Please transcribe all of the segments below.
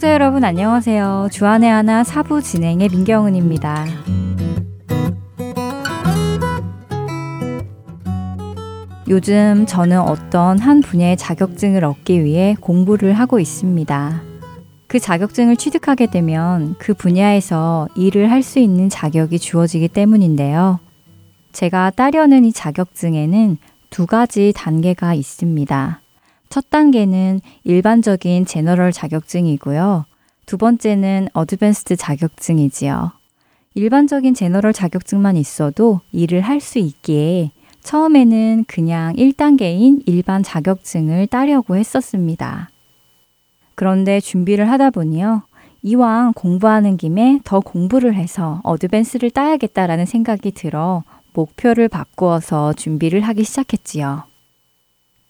애청자 여러분 안녕하세요. 주안의 하나 사부 진행의 민경은입니다. 요즘 저는 어떤 한 분야의 자격증을 얻기 위해 공부를 하고 있습니다. 그 자격증을 취득하게 되면 그 분야에서 일을 할 수 있는 자격이 주어지기 때문인데요. 제가 따려는 이 자격증에는 두 가지 단계가 있습니다. 첫 단계는 일반적인 제너럴 자격증이고요. 두 번째는 어드밴스드 자격증이지요. 일반적인 제너럴 자격증만 있어도 일을 할 수 있기에 처음에는 그냥 1단계인 일반 자격증을 따려고 했었습니다. 그런데 준비를 하다 보니요. 이왕 공부하는 김에 더 공부를 해서 어드밴스를 따야겠다라는 생각이 들어 목표를 바꾸어서 준비를 하기 시작했지요.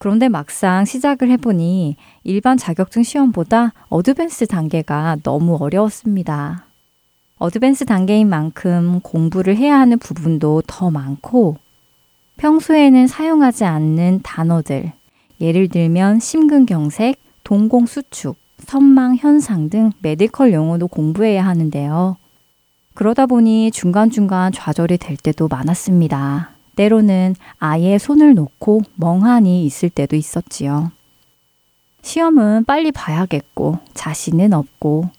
그런데 막상 시작을 해보니 일반 자격증 시험보다 advance 단계가 너무 어려웠습니다. advance 단계인 만큼 공부를 해야 하는 부분도 더 많고 평소에는 사용하지 않는 단어들, 예를 들면 심근경색, 동공수축, 섬망 현상 등 medical 용어도 공부해야 하는데요. 그러다 보니 중간중간 좌절이 될 때도 많았습니다. 때로는 아예 손을 놓고 멍하니 있을 때도 있었지요. 시험은 빨리 봐야겠고 자신은 없고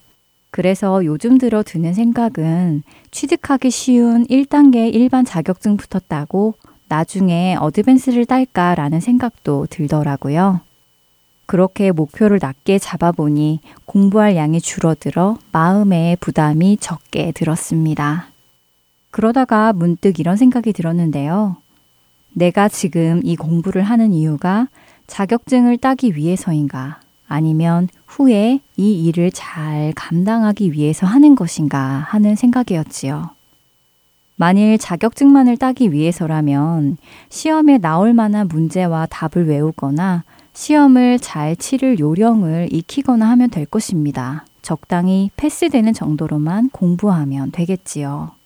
그래서 요즘 들어 드는 생각은 취득하기 쉬운 1단계 일반 자격증부터 따고 나중에 어드밴스를 딸까라는 생각도 들더라고요. 그렇게 목표를 낮게 잡아보니 공부할 양이 줄어들어 마음의 부담이 적게 들었습니다. 그러다가 문득 이런 생각이 들었는데요. 내가 지금 이 공부를 하는 이유가 자격증을 따기 위해서인가? 아니면 후에 이 일을 잘 감당하기 위해서 하는 것인가 하는 생각이었지요. 만일 자격증만을 따기 위해서라면 시험에 나올 만한 문제와 답을 외우거나 시험을 잘 치를 요령을 익히거나 하면 될 것입니다. 적당히 패스되는 정도로만 공부하면 되겠지요.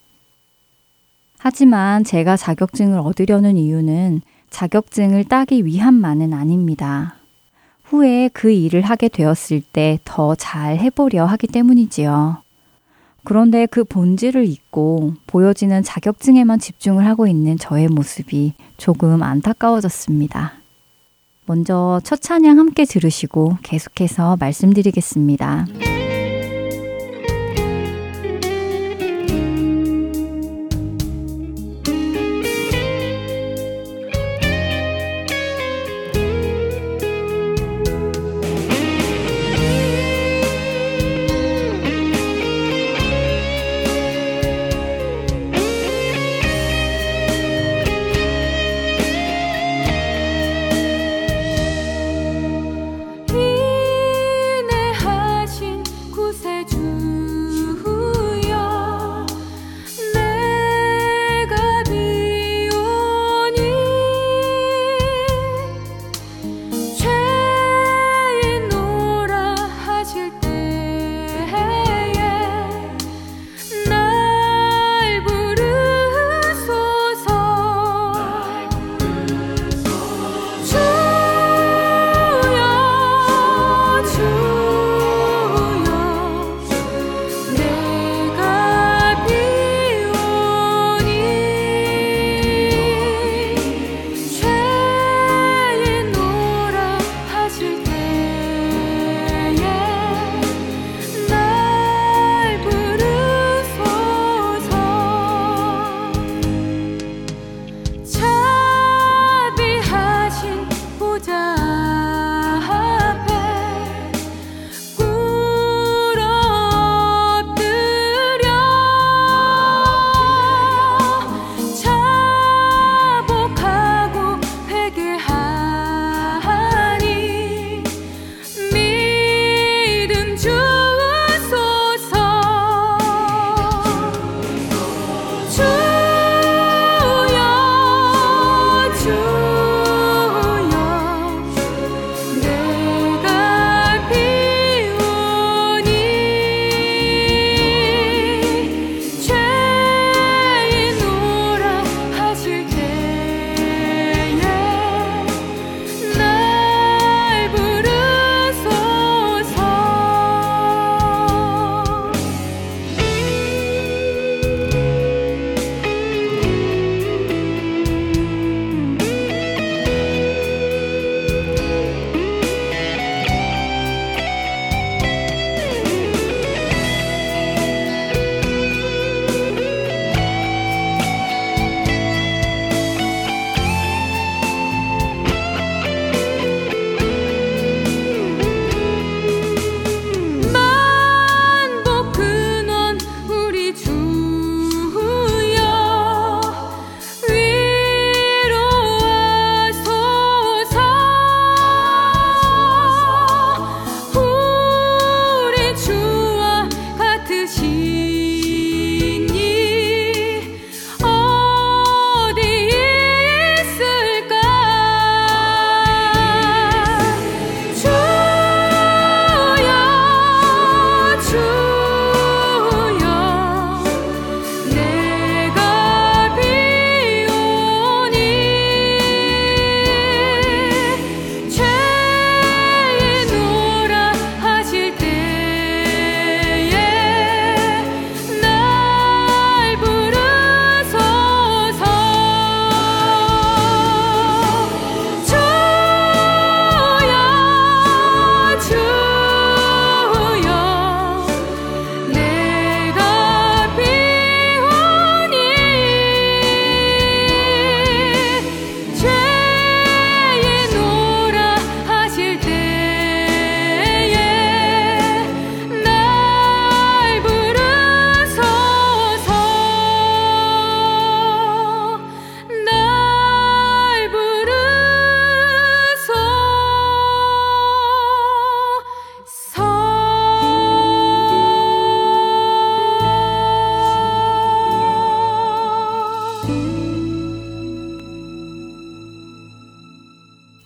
하지만 제가 자격증을 얻으려는 이유는 자격증을 따기 위함만은 아닙니다. 후에 그 일을 하게 되었을 때 더 잘 해보려 하기 때문이지요. 그런데 그 본질을 잊고 보여지는 자격증에만 집중을 하고 있는 저의 모습이 조금 안타까워졌습니다. 먼저 첫 찬양 함께 들으시고 계속해서 말씀드리겠습니다.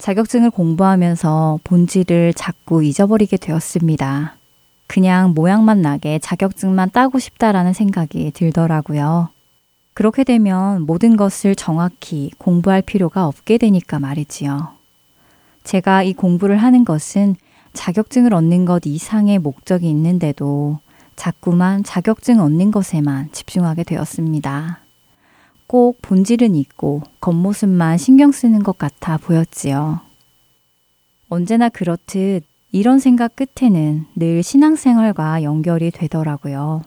자격증을 공부하면서 본질을 자꾸 잊어버리게 되었습니다. 그냥 모양만 나게 자격증만 따고 싶다라는 생각이 들더라고요. 그렇게 되면 모든 것을 정확히 공부할 필요가 없게 되니까 말이지요. 제가 이 공부를 하는 것은 자격증을 얻는 것 이상의 목적이 있는데도 자꾸만 자격증 얻는 것에만 집중하게 되었습니다. 꼭 본질은 있고 겉모습만 신경 쓰는 것 같아 보였지요. 언제나 그렇듯 이런 생각 끝에는 늘 신앙생활과 연결이 되더라고요.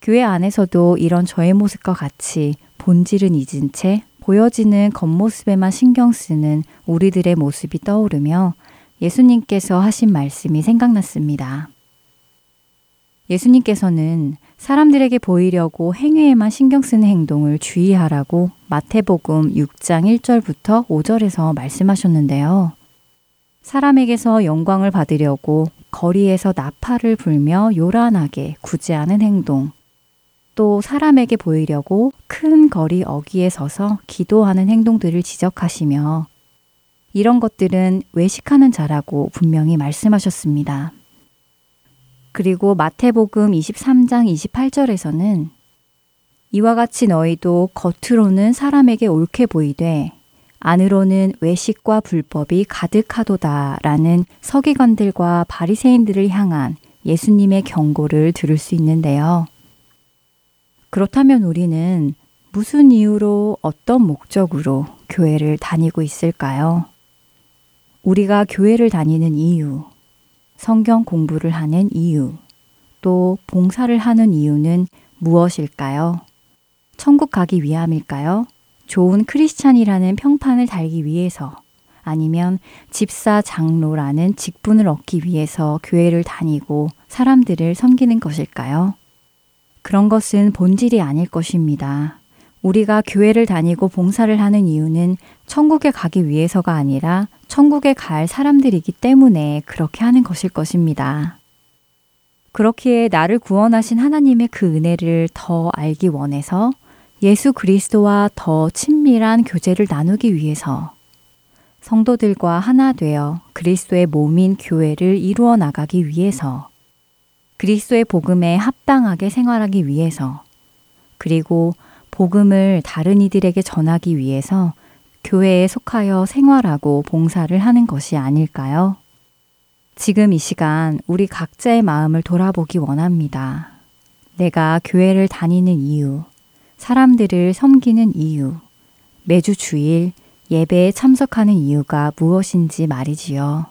교회 안에서도 이런 저의 모습과 같이 본질은 잊은 채 보여지는 겉모습에만 신경 쓰는 우리들의 모습이 떠오르며 예수님께서 하신 말씀이 생각났습니다. 예수님께서는 사람들에게 보이려고 행위에만 신경 쓰는 행동을 주의하라고 마태복음 6장 1절부터 5절에서 말씀하셨는데요. 사람에게서 영광을 받으려고 거리에서 나팔을 불며 요란하게 구제하는 행동, 또 사람에게 보이려고 큰 거리 어귀에 서서 기도하는 행동들을 지적하시며 이런 것들은 외식하는 자라고 분명히 말씀하셨습니다. 그리고 마태복음 23장 28절에서는 이와 같이 너희도 겉으로는 사람에게 옳게 보이되 안으로는 외식과 불법이 가득하도다라는 서기관들과 바리새인들을 향한 예수님의 경고를 들을 수 있는데요. 그렇다면 우리는 무슨 이유로 어떤 목적으로 교회를 다니고 있을까요? 우리가 교회를 다니는 이유, 성경 공부를 하는 이유, 또 봉사를 하는 이유는 무엇일까요? 천국 가기 위함일까요? 좋은 크리스찬이라는 평판을 달기 위해서 아니면 집사 장로라는 직분을 얻기 위해서 교회를 다니고 사람들을 섬기는 것일까요? 그런 것은 본질이 아닐 것입니다. 우리가 교회를 다니고 봉사를 하는 이유는 천국에 가기 위해서가 아니라 천국에 갈 사람들이기 때문에 그렇게 하는 것일 것입니다. 그렇기에 나를 구원하신 하나님의 그 은혜를 더 알기 원해서 예수 그리스도와 더 친밀한 교제를 나누기 위해서 성도들과 하나 되어 그리스도의 몸인 교회를 이루어 나가기 위해서 그리스도의 복음에 합당하게 생활하기 위해서 그리고 복음을 다른 이들에게 전하기 위해서 교회에 속하여 생활하고 봉사를 하는 것이 아닐까요? 지금 이 시간 우리 각자의 마음을 돌아보기 원합니다. 내가 교회를 다니는 이유, 사람들을 섬기는 이유, 매주 주일 예배에 참석하는 이유가 무엇인지 말이지요.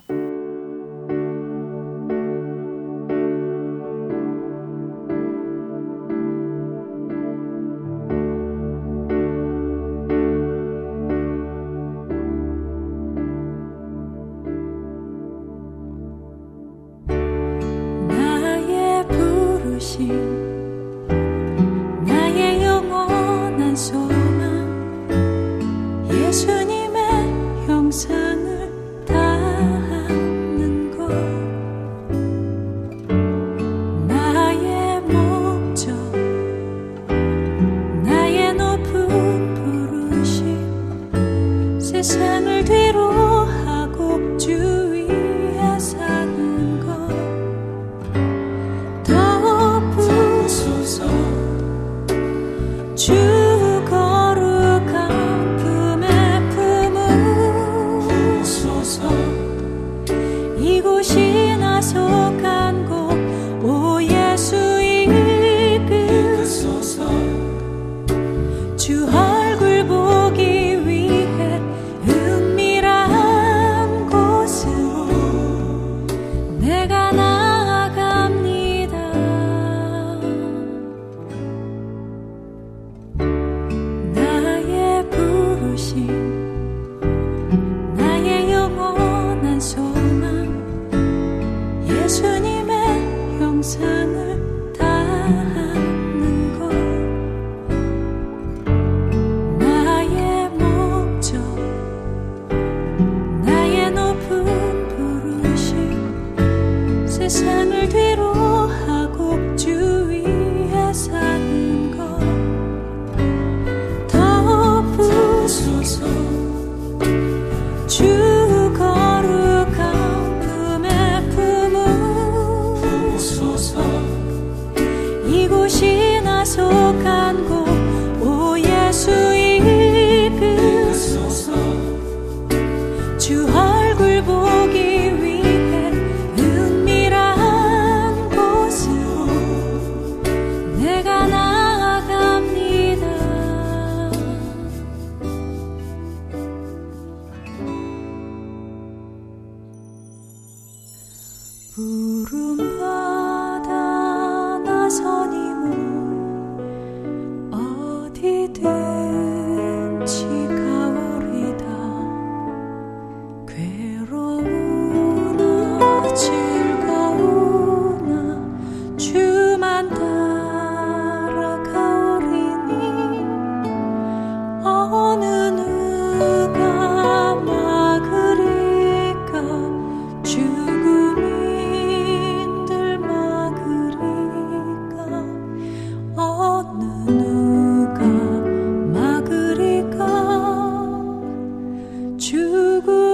누구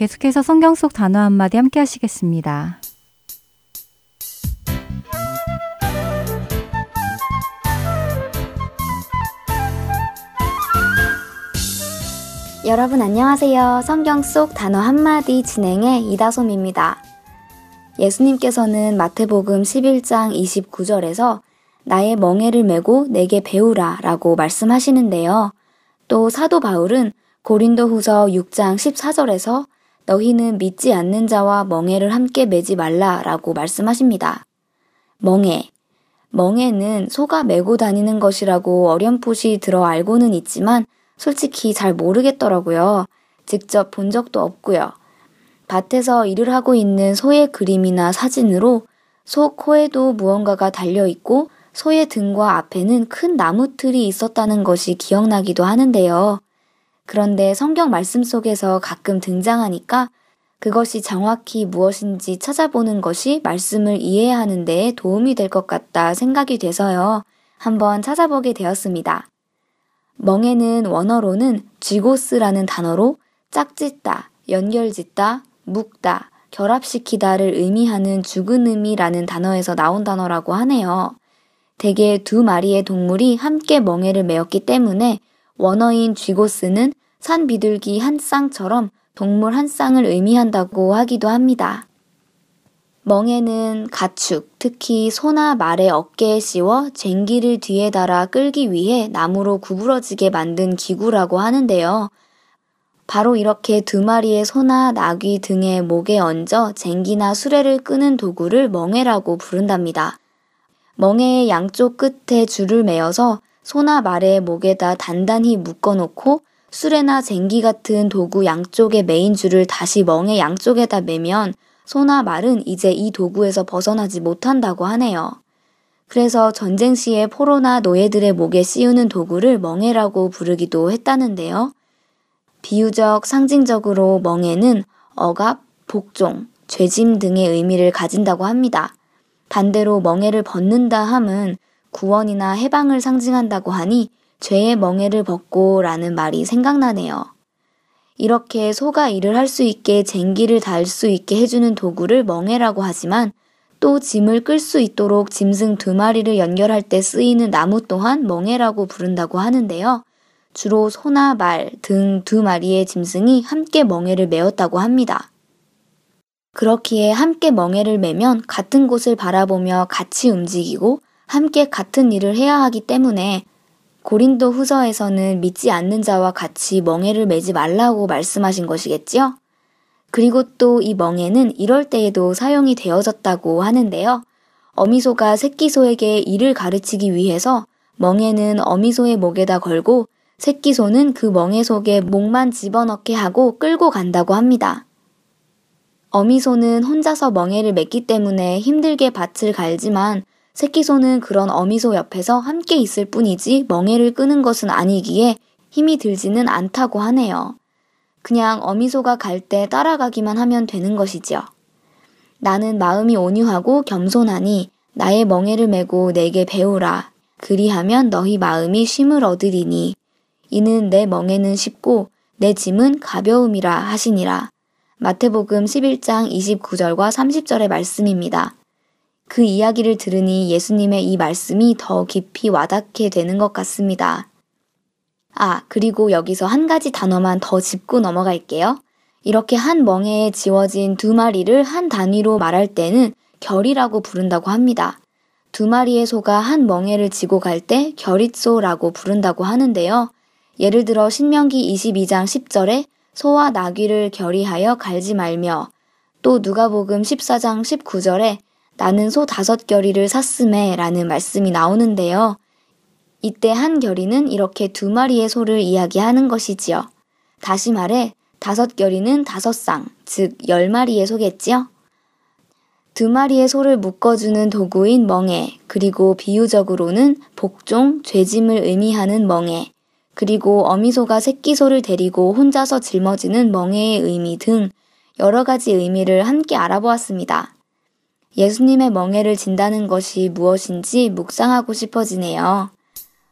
계속해서 성경 속 단어 한마디 함께 하시겠습니다. 여러분 안녕하세요. 성경 속 단어 한마디 진행의 이다솜입니다. 예수님께서는 마태복음 11장 29절에서 나의 멍에를 메고 내게 배우라 라고 말씀하시는데요. 또 사도 바울은 고린도 후서 6장 14절에서 너희는 믿지 않는 자와 멍해를 함께 매지 말라라고 말씀하십니다. 멍해. 멍해는 소가 메고 다니는 것이라고 어렴풋이 들어 알고는 있지만 솔직히 잘 모르겠더라고요. 직접 본 적도 없고요. 밭에서 일을 하고 있는 소의 그림이나 사진으로 소 코에도 무언가가 달려 있고 소의 등과 앞에는 큰 나무 틀이 있었다는 것이 기억나기도 하는데요. 그런데 성경 말씀 속에서 가끔 등장하니까 그것이 정확히 무엇인지 찾아보는 것이 말씀을 이해하는 데 도움이 될 것 같다 생각이 돼서요. 한번 찾아보게 되었습니다. 멍에는 원어로는 쥐고스라는 단어로 짝짓다, 연결짓다, 묶다, 결합시키다를 의미하는 죽은 의미라는 단어에서 나온 단어라고 하네요. 대개 두 마리의 동물이 함께 멍에를 메었기 때문에 원어인 쥐고스는 산 비둘기 한 쌍처럼 동물 한 쌍을 의미한다고 하기도 합니다. 멍에는 가축, 특히 소나 말의 어깨에 씌워 쟁기를 뒤에 달아 끌기 위해 나무로 구부러지게 만든 기구라고 하는데요. 바로 이렇게 두 마리의 소나 나귀 등의 목에 얹어 쟁기나 수레를 끄는 도구를 멍에라고 부른답니다. 멍에의 양쪽 끝에 줄을 매어서 소나 말의 목에다 단단히 묶어놓고 수레나 쟁기 같은 도구 양쪽에 메인 줄을 다시 멍에 양쪽에다 매면 소나 말은 이제 이 도구에서 벗어나지 못한다고 하네요. 그래서 전쟁 시에 포로나 노예들의 목에 씌우는 도구를 멍에라고 부르기도 했다는데요. 비유적 상징적으로 멍에는 억압, 복종, 죄짐 등의 의미를 가진다고 합니다. 반대로 멍에를 벗는다 함은 구원이나 해방을 상징한다고 하니 죄의 멍에를 벗고 라는 말이 생각나네요. 이렇게 소가 일을 할 수 있게 쟁기를 달 수 있게 해주는 도구를 멍에라고 하지만 또 짐을 끌 수 있도록 짐승 두 마리를 연결할 때 쓰이는 나무 또한 멍에라고 부른다고 하는데요. 주로 소나 말 등 두 마리의 짐승이 함께 멍에를 메었다고 합니다. 그렇기에 함께 멍에를 메면 같은 곳을 바라보며 같이 움직이고 함께 같은 일을 해야 하기 때문에 고린도 후서에서는 믿지 않는 자와 같이 멍에를 매지 말라고 말씀하신 것이겠지요? 그리고 또 이 멍에는 이럴 때에도 사용이 되어졌다고 하는데요. 어미소가 새끼소에게 일을 가르치기 위해서 멍에는 어미소의 목에다 걸고 새끼소는 그 멍에 속에 목만 집어넣게 하고 끌고 간다고 합니다. 어미소는 혼자서 멍에를 맺기 때문에 힘들게 밭을 갈지만 새끼소는 그런 어미소 옆에서 함께 있을 뿐이지 멍에를 끄는 것은 아니기에 힘이 들지는 않다고 하네요. 그냥 어미소가 갈 때 따라가기만 하면 되는 것이지요. 나는 마음이 온유하고 겸손하니 나의 멍에를 메고 내게 배우라. 그리하면 너희 마음이 쉼을 얻으리니 이는 내 멍에는 쉽고 내 짐은 가벼움이라 하시니라. 마태복음 11장 29절과 30절의 말씀입니다. 그 이야기를 들으니 예수님의 이 말씀이 더 깊이 와닿게 되는 것 같습니다. 아, 그리고 여기서 한 가지 단어만 더 짚고 넘어갈게요. 이렇게 한 멍에에 지워진 두 마리를 한 단위로 말할 때는 결이라고 부른다고 합니다. 두 마리의 소가 한 멍에를 지고 갈 때 결잇소라고 부른다고 하는데요. 예를 들어 신명기 22장 10절에 소와 나귀를 결의하여 갈지 말며 또 누가복음 14장 19절에 나는 소 다섯 결의를 샀음에 라는 말씀이 나오는데요. 이때 한 결의는 이렇게 두 마리의 소를 이야기하는 것이지요. 다시 말해 다섯 결의는 다섯 쌍, 즉 열 마리의 소겠지요. 두 마리의 소를 묶어주는 도구인 멍에, 그리고 비유적으로는 복종, 죄짐을 의미하는 멍에, 그리고 어미소가 새끼소를 데리고 혼자서 짊어지는 멍에의 의미 등 여러 가지 의미를 함께 알아보았습니다. 예수님의 멍에를 진다는 것이 무엇인지 묵상하고 싶어지네요.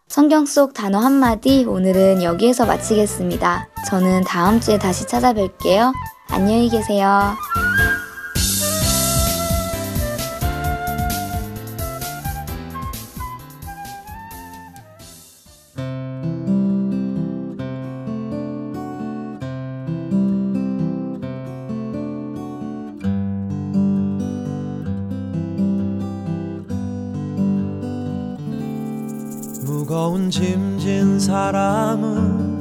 성경 속 단어 한마디 오늘은 여기에서 마치겠습니다. 저는 다음 주에 다시 찾아뵐게요. 안녕히 계세요. 짐진 사람은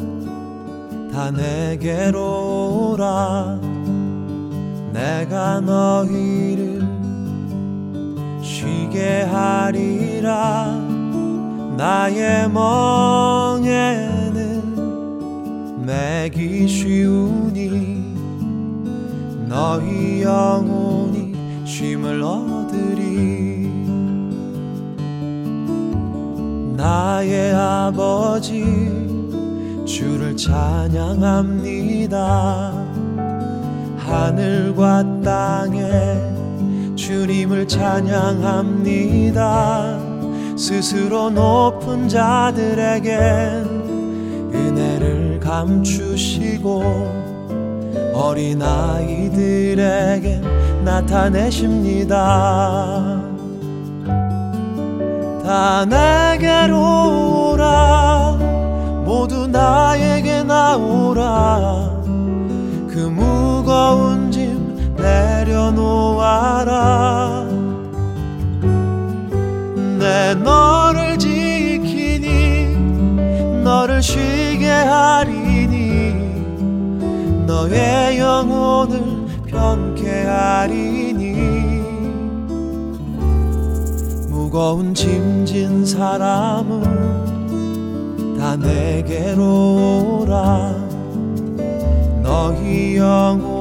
다 내게로 오라. 내가 너희를 쉬게 하리라. 나의 멍에는 매기 쉬우니 너희 영혼이 쉼을 얻 나의 아버지 주를 찬양합니다. 하늘과 땅에 주님을 찬양합니다. 스스로 높은 자들에겐 은혜를 감추시고 어린아이들에겐 나타내십니다 다 내게로 오라. 모두 나에게 나오라. 그 무거운 짐 내려놓아라. 내 너를 지키니 너를 쉬게 하리니 너의 영혼을 편케 하리니 무거운 짐진 사람은 다 내게로 오라. 너희 영혼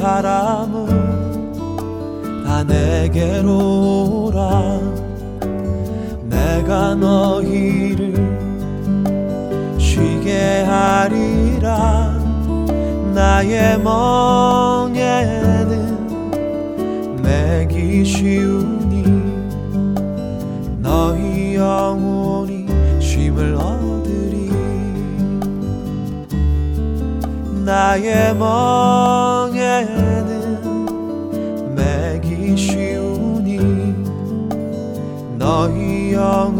사람은 다 내게로 오라. 내가 너희를 쉬게 하리라. 나의 멍에는 매기 쉬우니 너희 영혼이 쉼을 얻으리. 나의 멍 너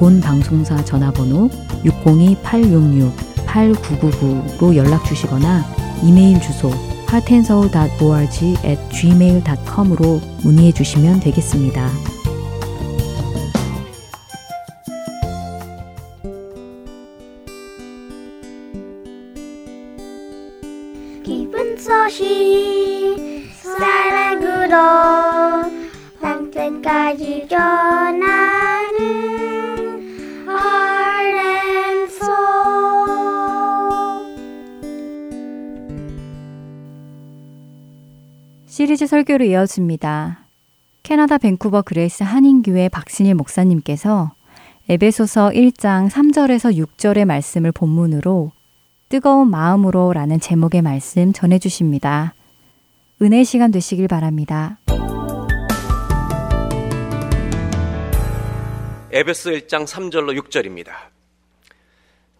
본 방송사 전화번호 602-866-8999로 연락 주시거나 이메일 주소 heartandsoul.org at gmail.com으로 문의해 주시면 되겠습니다. 설교로 이어집니다. 캐나다 밴쿠버 그레이스 한인교회 박신일 목사님께서 에베소서 1장 3절에서 6절의 말씀을 본문으로 뜨거운 마음으로 라는 제목의 말씀 전해주십니다. 은혜 시간 되시길 바랍니다. 에베소 1장 3절로 6절입니다.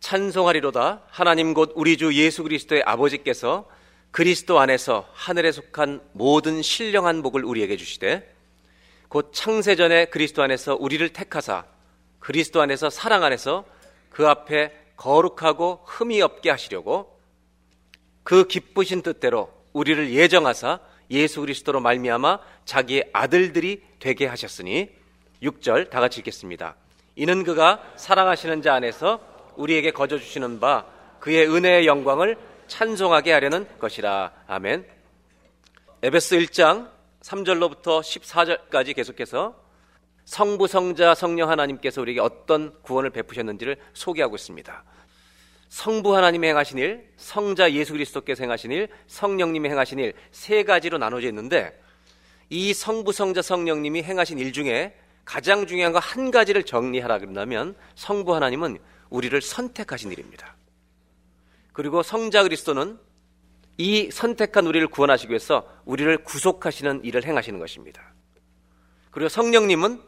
찬송하리로다 하나님 곧 우리 주 예수 그리스도의 아버지께서 그리스도 안에서 하늘에 속한 모든 신령한 복을 우리에게 주시되 곧 창세전에 그리스도 안에서 우리를 택하사 그리스도 안에서 사랑 안에서 그 앞에 거룩하고 흠이 없게 하시려고 그 기쁘신 뜻대로 우리를 예정하사 예수 그리스도로 말미암아 자기의 아들들이 되게 하셨으니 6절 다 같이 읽겠습니다. 이는 그가 사랑하시는 자 안에서 우리에게 거저 주시는 바 그의 은혜의 영광을 찬송하게 하려는 것이라. 아멘. 에베스 1장 3절로부터 14절까지 계속해서 성부, 성자, 성령 하나님께서 우리에게 어떤 구원을 베푸셨는지를 소개하고 있습니다. 성부 하나님이 행하신 일, 성자 예수 그리스도께서 행하신 일, 성령님이 행하신 일 세 가지로 나눠져 있는데 이 성부, 성자, 성령님이 행하신 일 중에 가장 중요한 거 한 가지를 정리하라 그런다면 성부 하나님은 우리를 선택하신 일입니다. 그리고 성자 그리스도는 이 선택한 우리를 구원하시기 위해서 우리를 구속하시는 일을 행하시는 것입니다. 그리고 성령님은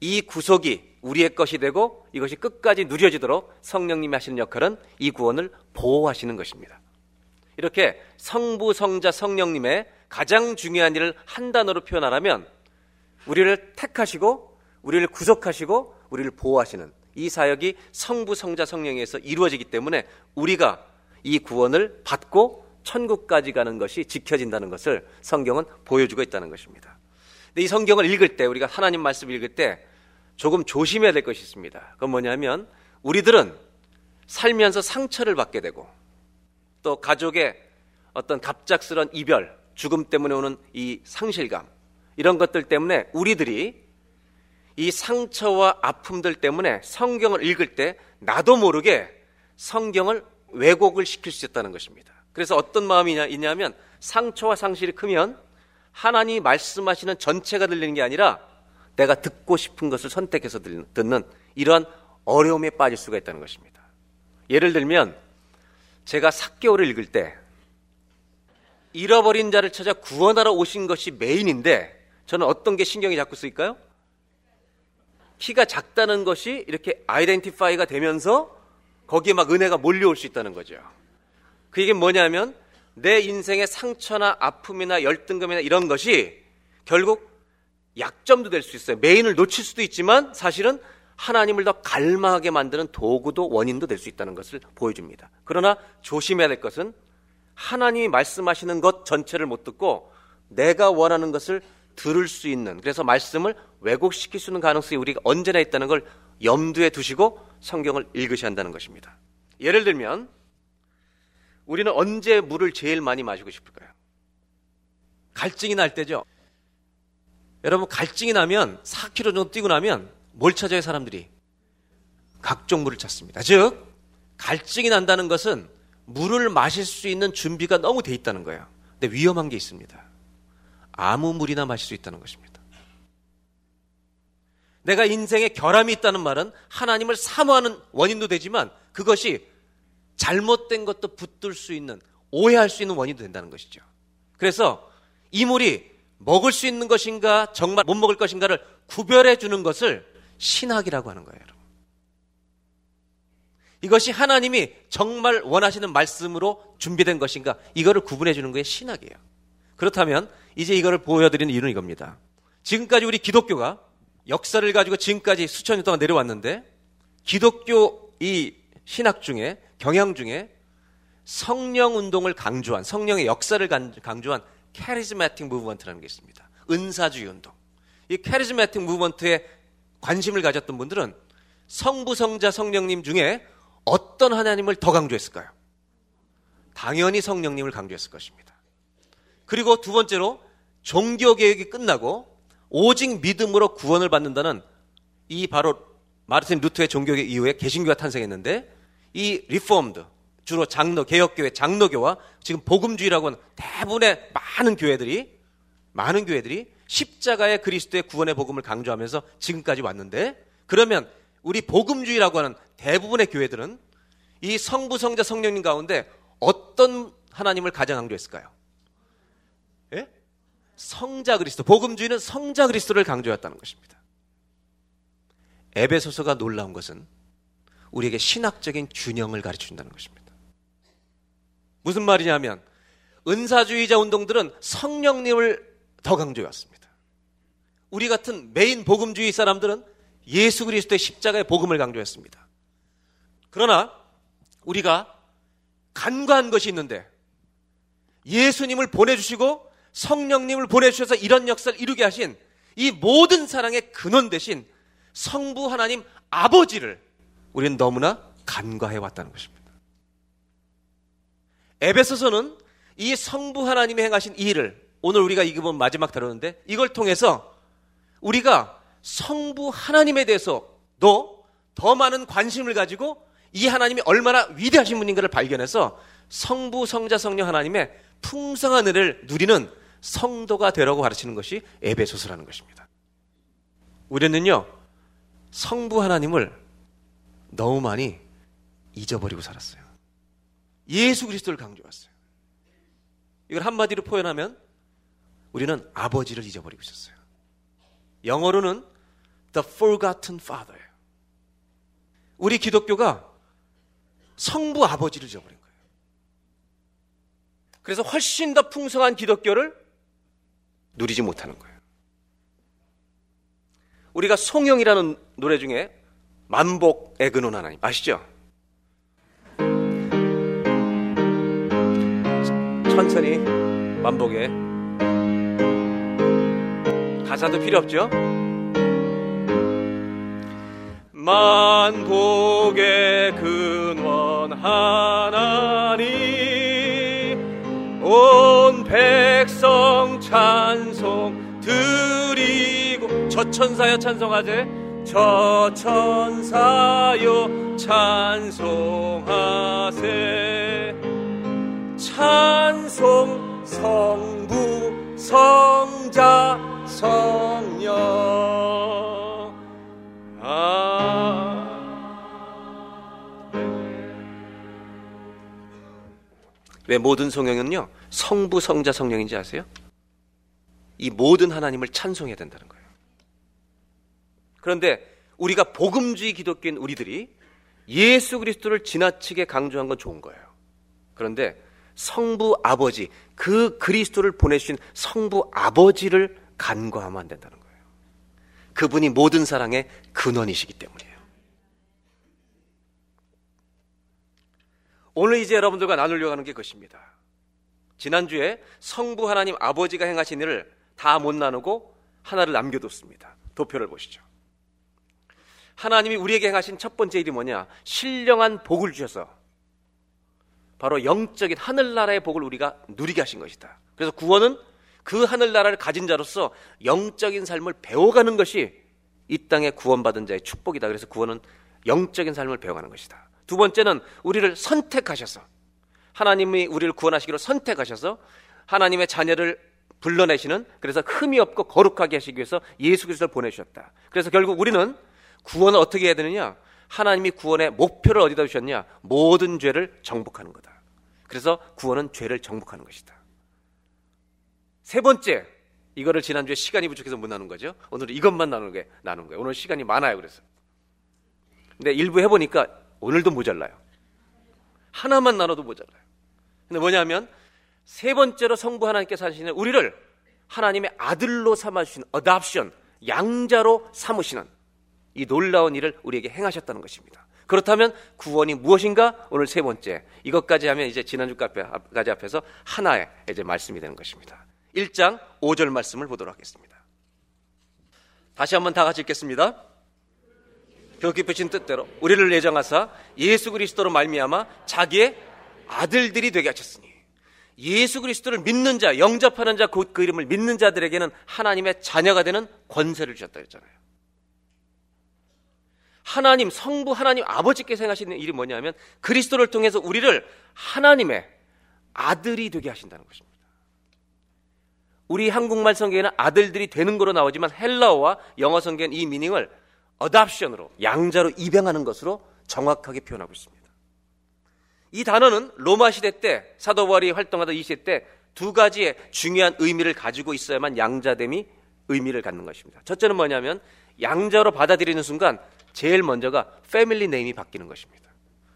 이 구속이 우리의 것이 되고 이것이 끝까지 누려지도록 성령님이 하시는 역할은 이 구원을 보호하시는 것입니다. 이렇게 성부, 성자, 성령님의 가장 중요한 일을 한 단어로 표현하라면 우리를 택하시고 우리를 구속하시고 우리를 보호하시는 이 사역이 성부, 성자, 성령에서 이루어지기 때문에 우리가 이 구원을 받고 천국까지 가는 것이 지켜진다는 것을 성경은 보여주고 있다는 것입니다. 근데 이 성경을 읽을 때 우리가 하나님 말씀을 읽을 때 조금 조심해야 될 것이 있습니다. 그건 뭐냐면 우리들은 살면서 상처를 받게 되고 또 가족의 어떤 갑작스런 이별, 죽음 때문에 오는 이 상실감 이런 것들 때문에 우리들이 이 상처와 아픔들 때문에 성경을 읽을 때 나도 모르게 성경을 왜곡을 시킬 수 있다는 것입니다. 그래서 어떤 마음이 있냐면 상처와 상실이 크면 하나님이 말씀하시는 전체가 들리는 게 아니라 내가 듣고 싶은 것을 선택해서 듣는 이러한 어려움에 빠질 수가 있다는 것입니다. 예를 들면 제가 사개월을 읽을 때 잃어버린 자를 찾아 구원하러 오신 것이 메인인데 저는 어떤 게 신경이 자꾸 쓰일까요? 키가 작다는 것이 이렇게 아이덴티파이가 되면서 거기에 막 은혜가 몰려올 수 있다는 거죠. 그게 뭐냐면 내 인생의 상처나 아픔이나 열등감이나 이런 것이 결국 약점도 될 수 있어요. 메인을 놓칠 수도 있지만 사실은 하나님을 더 갈망하게 만드는 도구도 원인도 될 수 있다는 것을 보여줍니다. 그러나 조심해야 될 것은 하나님이 말씀하시는 것 전체를 못 듣고 내가 원하는 것을 들을 수 있는 그래서 말씀을 왜곡시킬 수 있는 가능성이 우리가 언제나 있다는 걸 염두에 두시고 성경을 읽으셔야 한다는 것입니다. 예를 들면 우리는 언제 물을 제일 많이 마시고 싶을까요? 갈증이 날 때죠. 여러분 갈증이 나면 4km 정도 뛰고 나면 뭘 찾아요 사람들이? 각종 물을 찾습니다. 즉 갈증이 난다는 것은 물을 마실 수 있는 준비가 너무 돼 있다는 거예요. 근데 위험한 게 있습니다. 아무 물이나 마실 수 있다는 것입니다. 내가 인생에 결함이 있다는 말은 하나님을 사모하는 원인도 되지만 그것이 잘못된 것도 붙들 수 있는 오해할 수 있는 원인도 된다는 것이죠. 그래서 이 물이 먹을 수 있는 것인가 정말 못 먹을 것인가를 구별해 주는 것을 신학이라고 하는 거예요. 이것이 하나님이 정말 원하시는 말씀으로 준비된 것인가 이거를 구분해 주는 게 신학이에요. 그렇다면 이제 이거를 보여드리는 이유는 이겁니다. 지금까지 우리 기독교가 역사를 가지고 지금까지 수천 년 동안 내려왔는데 기독교 이 신학 중에 경향 중에 성령 운동을 강조한 성령의 역사를 강조한 charismatic movement라는 게 있습니다. 은사주의 운동. 이 charismatic movement에 관심을 가졌던 분들은 성부 성자 성령님 중에 어떤 하나님을 더 강조했을까요? 당연히 성령님을 강조했을 것입니다. 그리고 두 번째로 종교 개혁이 끝나고 오직 믿음으로 구원을 받는다는 이 바로 마르틴 루터의 종교개혁 이후에 개신교가 탄생했는데 이 reformed 주로 장로 개혁교회 장로교와 지금 복음주의라고 하는 대부분의 많은 교회들이 많은 교회들이 십자가의 그리스도의 구원의 복음을 강조하면서 지금까지 왔는데 그러면 우리 복음주의라고 하는 대부분의 교회들은 이 성부 성자 성령님 가운데 어떤 하나님을 가장 강조했을까요? 예? 성자 그리스도. 복음주의는 성자 그리스도를 강조했다는 것입니다. 에베소서가 놀라운 것은 우리에게 신학적인 균형을 가르쳐 준다는 것입니다. 무슨 말이냐면 은사주의자 운동들은 성령님을 더 강조해 왔습니다. 우리 같은 메인 복음주의 사람들은 예수 그리스도의 십자가의 복음을 강조했습니다. 그러나 우리가 간과한 것이 있는데 예수님을 보내주시고 성령님을 보내주셔서 이런 역사를 이루게 하신 이 모든 사랑의 근원 대신 성부 하나님 아버지를 우리는 너무나 간과해 왔다는 것입니다. 에베소서는 이 성부 하나님이 행하신 이 일을 오늘 우리가 이기본 마지막 다루는데 이걸 통해서 우리가 성부 하나님에 대해서도 더 많은 관심을 가지고 이 하나님이 얼마나 위대하신 분인가를 발견해서 성부, 성자, 성령 하나님의 풍성한 은혜를 누리는 성도가 되라고 가르치는 것이 에베소서라는 것입니다. 우리는요, 성부 하나님을 너무 많이 잊어버리고 살았어요. 예수 그리스도를 강조했어요. 이걸 한마디로 표현하면 우리는 아버지를 잊어버리고 있었어요. 영어로는 the forgotten father. 우리 기독교가 성부 아버지를 잊어버린 거예요. 그래서 훨씬 더 풍성한 기독교를 누리지 못하는 거예요. 우리가 송영이라는 노래 중에 만복의 근원 하나님 아시죠? 천천히 만복에 가사도 필요 없죠? 만복의 근원 하나님 온 백성 찬송 드리고 저 천사여 찬송하제 저 천사여 찬송하세. 찬송 성부 성자 성령 왜 모든 성령은요? 성부 성자 성령인지 아세요? 이 모든 하나님을 찬송해야 된다는 거예요. 그런데 우리가 복음주의 기독교인 우리들이 예수 그리스도를 지나치게 강조한 건 좋은 거예요. 그런데 성부 아버지, 그 그리스도를 보내주신 성부 아버지를 간과하면 안 된다는 거예요. 그분이 모든 사랑의 근원이시기 때문이에요. 오늘 이제 여러분들과 나누려고 하는 게 그것입니다. 지난주에 성부 하나님 아버지가 행하신 일을 다 못 나누고 하나를 남겨뒀습니다. 도표를 보시죠. 하나님이 우리에게 행하신 첫 번째 일이 뭐냐? 신령한 복을 주셔서 바로 영적인 하늘나라의 복을 우리가 누리게 하신 것이다. 그래서 구원은 그 하늘나라를 가진 자로서 영적인 삶을 배워가는 것이 이 땅에 구원받은 자의 축복이다. 그래서 구원은 영적인 삶을 배워가는 것이다. 두 번째는 우리를 선택하셔서 하나님이 우리를 구원하시기로 선택하셔서 하나님의 자녀를 불러내시는 그래서 흠이 없고 거룩하게 하시기 위해서 예수 그리스도를 보내주셨다. 그래서 결국 우리는 구원을 어떻게 해야 되느냐? 하나님이 구원의 목표를 어디다 두셨냐? 모든 죄를 정복하는 거다. 그래서 구원은 죄를 정복하는 것이다. 세 번째, 이거를 지난주에 시간이 부족해서 못 나눈 거죠. 오늘은 이것만 나누는 게 나눈 거예요. 오늘 시간이 많아요. 그래서. 근데 일부 해보니까 오늘도 모자라요. 하나만 나눠도 모자라요. 근데 뭐냐면 세 번째로 성부 하나님께서 하시는 우리를 하나님의 아들로 삼아주신 어답션, 양자로 삼으시는 이 놀라운 일을 우리에게 행하셨다는 것입니다. 그렇다면 구원이 무엇인가? 오늘 세 번째. 이것까지 하면 이제 지난주까지 앞에서 하나의 이제 말씀이 되는 것입니다. 1장 5절 말씀을 보도록 하겠습니다. 다시 한번 다 같이 읽겠습니다. 그 깊으신 뜻대로 우리를 예정하사 예수 그리스도로 말미암아 자기의 아들들이 되게 하셨으니 예수 그리스도를 믿는 자, 영접하는 자, 곧 그 이름을 믿는 자들에게는 하나님의 자녀가 되는 권세를 주셨다 했잖아요. 하나님, 성부 하나님 아버지께서 행하시는 일이 뭐냐면 그리스도를 통해서 우리를 하나님의 아들이 되게 하신다는 것입니다. 우리 한국말 성경에는 아들들이 되는 거로 나오지만 헬라어와 영어 성경은 이 미닝을 어답션으로 양자로 입양하는 것으로 정확하게 표현하고 있습니다. 이 단어는 로마 시대 때 사도 바울이 활동하던 이 시대 때 두 가지의 중요한 의미를 가지고 있어야만 양자됨이 의미를 갖는 것입니다. 첫째는 뭐냐면 양자로 받아들이는 순간 제일 먼저가 패밀리 네임이 바뀌는 것입니다.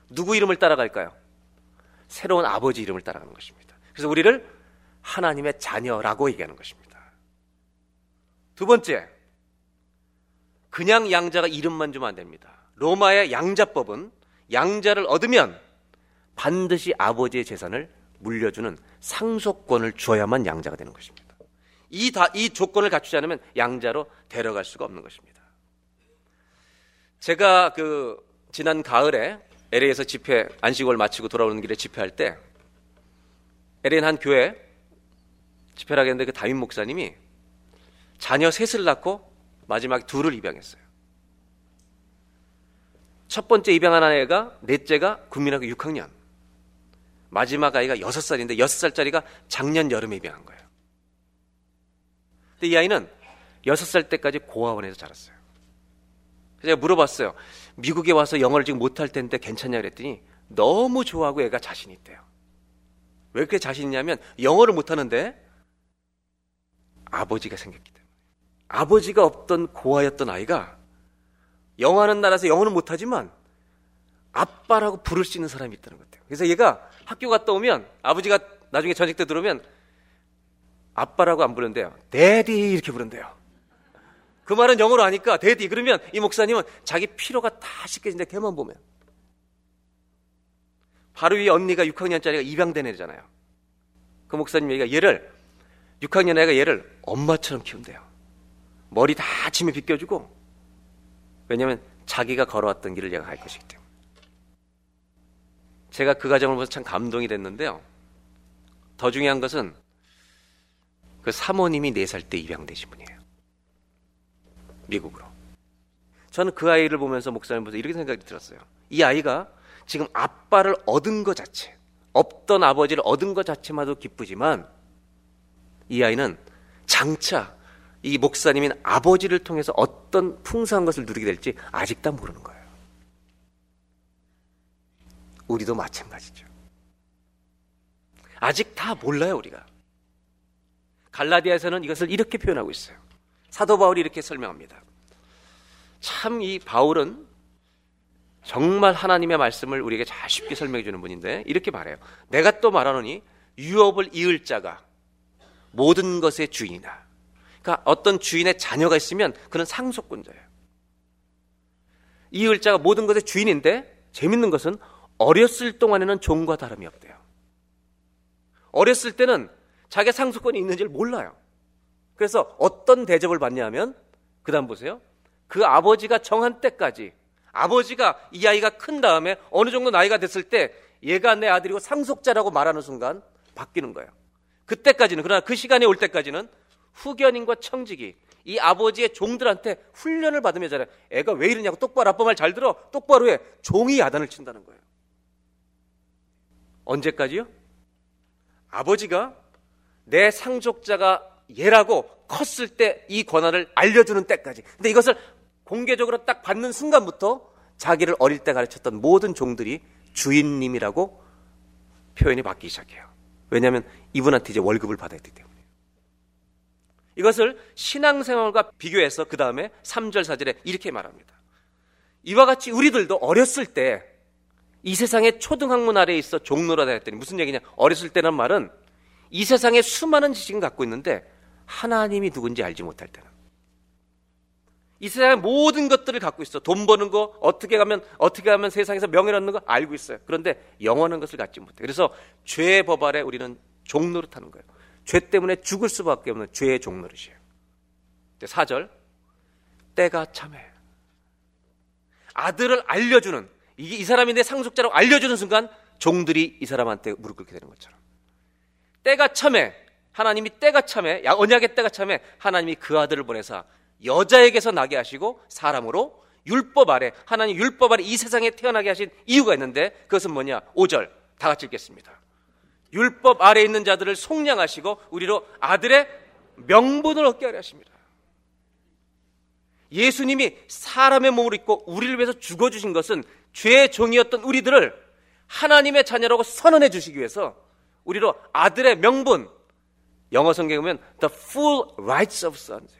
누구 이름을 따라갈까요? 새로운 아버지 이름을 따라가는 것입니다. 그래서 우리를 하나님의 자녀라고 얘기하는 것입니다. 두 번째, 그냥 양자가 이름만 주면 안 됩니다. 로마의 양자법은 양자를 얻으면 반드시 아버지의 재산을 물려주는 상속권을 주어야만 양자가 되는 것입니다. 이, 다, 이 조건을 갖추지 않으면 양자로 데려갈 수가 없는 것입니다. 제가 그 지난 가을에 LA에서 집회 안식월 마치고 돌아오는 길에 집회할 때 LA는 한 교회 집회를 하겠는데 그 담임 목사님이 자녀 셋을 낳고 마지막에 둘을 입양했어요. 첫 번째 입양한 아이가 넷째가 국민학교 6학년. 마지막 아이가 6살인데 6살짜리가 작년 여름에 입양한 거예요. 근데 이 아이는 6살 때까지 고아원에서 자랐어요. 그래서 제가 물어봤어요. 미국에 와서 영어를 지금 못할 텐데 괜찮냐 그랬더니 너무 좋아하고 애가 자신 있대요. 왜 그렇게 자신 있냐면 영어를 못하는데 아버지가 생겼기 때문에. 아버지가 없던 고아였던 아이가 영어하는 나라에서 영어는 못하지만 아빠라고 부를 수 있는 사람이 있다는 것 같아요. 그래서 얘가 학교 갔다 오면 아버지가 나중에 전직 때 들어오면 아빠라고 안 부른대요. 데디 이렇게 부른대요. 그 말은 영어로 하니까 데디 그러면 이 목사님은 자기 피로가 다 씻겨진다 걔만 보면 바로 이 언니가 6학년짜리가 입양된 애잖아요. 그 목사님 얘기가 얘를 6학년 애가 얘를 엄마처럼 키운대요. 머리 다 아침에 빗겨주고 왜냐면 자기가 걸어왔던 길을 얘가 갈 것이기 때문에 제가 그 과정을 보면서 참 감동이 됐는데요. 더 중요한 것은 그 사모님이 4살 때 입양되신 분이에요. 미국으로. 저는 그 아이를 보면서 목사님 보면서 이렇게 생각이 들었어요. 이 아이가 지금 아빠를 얻은 것 자체, 없던 아버지를 얻은 것 자체만도 기쁘지만 이 아이는 장차 이 목사님인 아버지를 통해서 어떤 풍성한 것을 누리게 될지 아직 다 모르는 거예요. 우리도 마찬가지죠. 아직 다 몰라요, 우리가. 갈라디아에서는 이것을 이렇게 표현하고 있어요. 사도 바울이 이렇게 설명합니다. 참 이 바울은 정말 하나님의 말씀을 우리에게 잘 쉽게 설명해 주는 분인데 이렇게 말해요. 내가 또 말하노니 유업을 이을 자가 모든 것의 주인이다. 그러니까 어떤 주인의 자녀가 있으면 그는 상속권자예요. 이을 자가 모든 것의 주인인데 재밌는 것은 어렸을 동안에는 종과 다름이 없대요. 어렸을 때는 자기 상속권이 있는지를 몰라요. 그래서 어떤 대접을 받냐 하면 그 다음 보세요. 그 아버지가 정한 때까지 아버지가 이 아이가 큰 다음에 어느 정도 나이가 됐을 때 얘가 내 아들이고 상속자라고 말하는 순간 바뀌는 거예요. 그때까지는 그러나 그 시간에 올 때까지는 후견인과 청직이 이 아버지의 종들한테 훈련을 받으며 자라 애가 왜 이러냐고 똑바로 아빠 말 잘 들어 똑바로 해 종이 야단을 친다는 거예요. 언제까지요? 아버지가 내 상속자가 얘라고 컸을 때 이 권한을 알려주는 때까지. 근데 이것을 공개적으로 딱 받는 순간부터 자기를 어릴 때 가르쳤던 모든 종들이 주인님이라고 표현이 바뀌기 시작해요. 왜냐하면 이분한테 이제 월급을 받아야 되기 때문에. 이것을 신앙생활과 비교해서 그 다음에 3절 4절에 이렇게 말합니다. 이와 같이 우리들도 어렸을 때 이 세상의 초등학문 아래에 있어 종로라 했더니 무슨 얘기냐? 어렸을 때란 말은 이 세상에 수많은 지식을 갖고 있는데 하나님이 누군지 알지 못할 때는 이 세상의 모든 것들을 갖고 있어. 돈 버는 거, 어떻게 가면, 어떻게 하면 세상에서 명예를 얻는 거 알고 있어요. 그런데 영원한 것을 갖지 못해. 그래서 죄의 법 아래 우리는 종노릇하는 거예요. 죄 때문에 죽을 수밖에 없는 죄의 종노릇이에요. 4절. 때가 참해. 아들을 알려주는, 이게 이 사람이 내 상속자라고 알려주는 순간 종들이 이 사람한테 무릎 꿇게 되는 것처럼. 때가 참해. 하나님이 때가 참해. 언약의 때가 참해. 하나님이 그 아들을 보내사 여자에게서 나게 하시고 사람으로 율법 아래 하나님 율법 아래 이 세상에 태어나게 하신 이유가 있는데 그것은 뭐냐? 5절 다 같이 읽겠습니다. 율법 아래 있는 자들을 속량하시고 우리로 아들의 명분을 얻게 하려 하십니다. 예수님이 사람의 몸을 입고 우리를 위해서 죽어주신 것은 죄의 종이었던 우리들을 하나님의 자녀라고 선언해 주시기 위해서 우리로 아들의 명분. 영어 성경에 보면 the full rights of sons.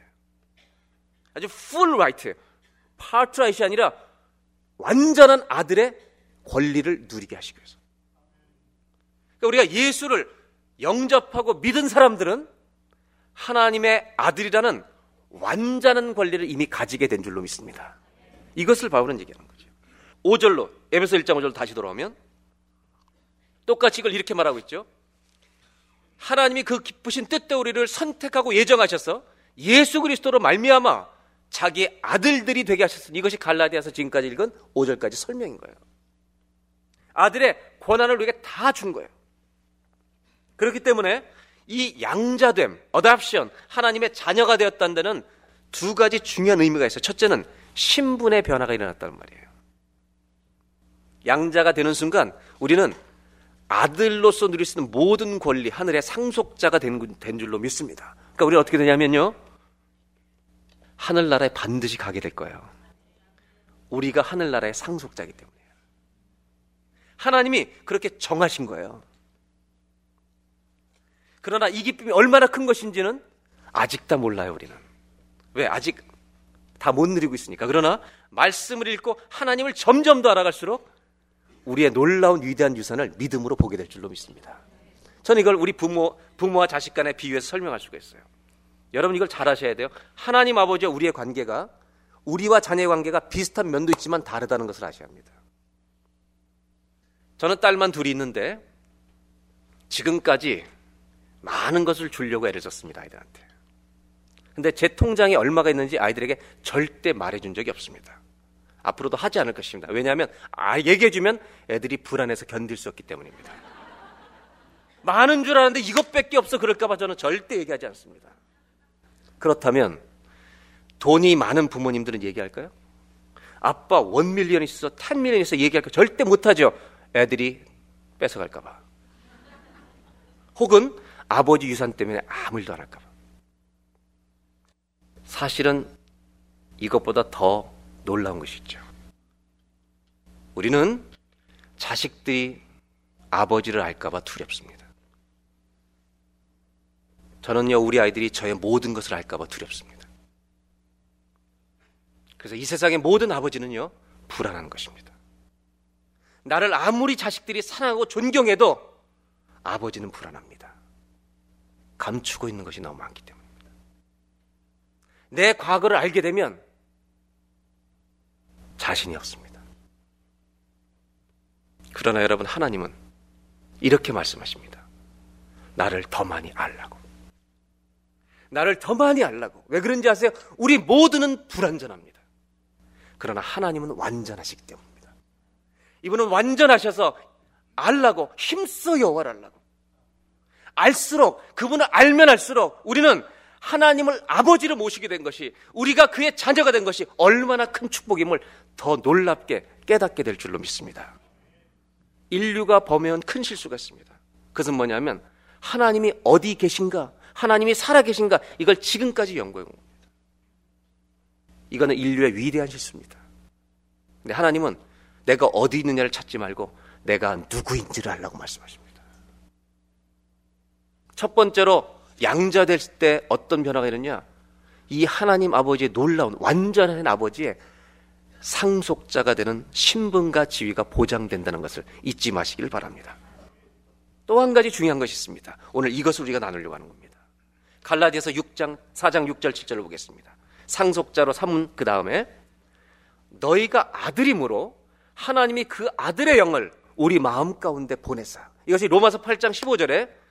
아주 full right. Part right이 아니라 완전한 아들의 권리를 누리게 하시기 위해서. 그러니까 우리가 예수를 영접하고 믿은 사람들은 하나님의 아들이라는 완전한 권리를 이미 가지게 된 줄로 믿습니다. 이것을 바울은 얘기하는 거죠. 5절로 에베소 1장 5절로 다시 돌아오면 똑같이 이걸 이렇게 말하고 있죠. 하나님이 그 기쁘신 뜻대 우리를 선택하고 예정하셔서 예수 그리스도로 말미암아 자기 아들들이 되게 하셨으니 이것이 갈라디아서 지금까지 읽은 5절까지 설명인 거예요. 아들의 권한을 우리에게 다준 거예요. 그렇기 때문에 이 양자됨, 어답션, 하나님의 자녀가 되었다는 데는 두 가지 중요한 의미가 있어요. 첫째는 신분의 변화가 일어났다는 말이에요. 양자가 되는 순간 우리는 아들로서 누릴 수 있는 모든 권리, 하늘의 상속자가 된, 된 줄로 믿습니다. 그러니까 우리는 어떻게 되냐면요. 하늘나라에 반드시 가게 될 거예요. 우리가 하늘나라의 상속자이기 때문이에요. 하나님이 그렇게 정하신 거예요. 그러나 이 기쁨이 얼마나 큰 것인지는 아직 다 몰라요, 우리는. 왜? 아직 다 못 누리고 있으니까. 그러나 말씀을 읽고 하나님을 점점 더 알아갈수록 우리의 놀라운 위대한 유산을 믿음으로 보게 될 줄로 믿습니다. 저는 이걸 우리 부모, 부모와 자식 간의 비유해서 설명할 수가 있어요. 여러분 이걸 잘 아셔야 돼요. 하나님 아버지와 우리의 관계가 우리와 자녀의 관계가 비슷한 면도 있지만 다르다는 것을 아셔야 합니다. 저는 딸만 둘이 있는데 지금까지 많은 것을 주려고 애를 썼습니다, 아이들한테. 근데 제 통장에 얼마가 있는지 아이들에게 절대 말해준 적이 없습니다. 앞으로도 하지 않을 것입니다. 왜냐하면 아, 얘기해주면 애들이 불안해서 견딜 수 없기 때문입니다. 많은 줄 아는데 이것밖에 없어 그럴까봐 저는 절대 얘기하지 않습니다. 그렇다면 돈이 많은 부모님들은 얘기할까요? 아빠 원 밀리언 있어, 텐 밀리언 있어 얘기할까? 절대 못하죠. 애들이 뺏어갈까봐. 혹은 아버지 유산 때문에 아무 일도 안 할까봐. 사실은 이것보다 더 놀라운 것이 있죠. 우리는 자식들이 아버지를 알까봐 두렵습니다. 저는요, 우리 아이들이 저의 모든 것을 알까봐 두렵습니다. 그래서 이 세상의 모든 아버지는요, 불안한 것입니다. 나를 아무리 자식들이 사랑하고 존경해도 아버지는 불안합니다. 감추고 있는 것이 너무 많기 때문입니다. 내 과거를 알게 되면 자신이 없습니다. 그러나 여러분, 하나님은 이렇게 말씀하십니다. 나를 더 많이 알라고. 나를 더 많이 알라고. 왜 그런지 아세요? 우리 모두는 불완전합니다. 그러나 하나님은 완전하시기 때문입니다. 이분은 완전하셔서 알라고, 힘써 여호와를 알라고. 알수록, 그분을 알면 알수록 우리는 하나님을 아버지로 모시게 된 것이 우리가 그의 자녀가 된 것이 얼마나 큰 축복임을 더 놀랍게 깨닫게 될 줄로 믿습니다. 인류가 범해온 큰 실수가 있습니다. 그것은 뭐냐면 하나님이 어디 계신가, 하나님이 살아 계신가 이걸 지금까지 연구해 온 겁니다. 이거는 인류의 위대한 실수입니다. 근데 하나님은 내가 어디 있느냐를 찾지 말고 내가 누구인지를 알라고 말씀하십니다. 첫 번째로 양자 될 때 어떤 변화가 있느냐? 이 하나님 아버지의 놀라운 완전한 아버지의 상속자가 되는 신분과 지위가 보장된다는 것을 잊지 마시길 바랍니다. 또 한 가지 중요한 것이 있습니다. 오늘 이것을 우리가 나누려고 하는 겁니다. 갈라디아서 6장 4장 6절 7절을 보겠습니다. 상속자로 삼은 그 다음에 너희가 아들이므로 하나님이 그 아들의 영을 우리 마음 가운데 보내사. 이것이 로마서 8장 15절에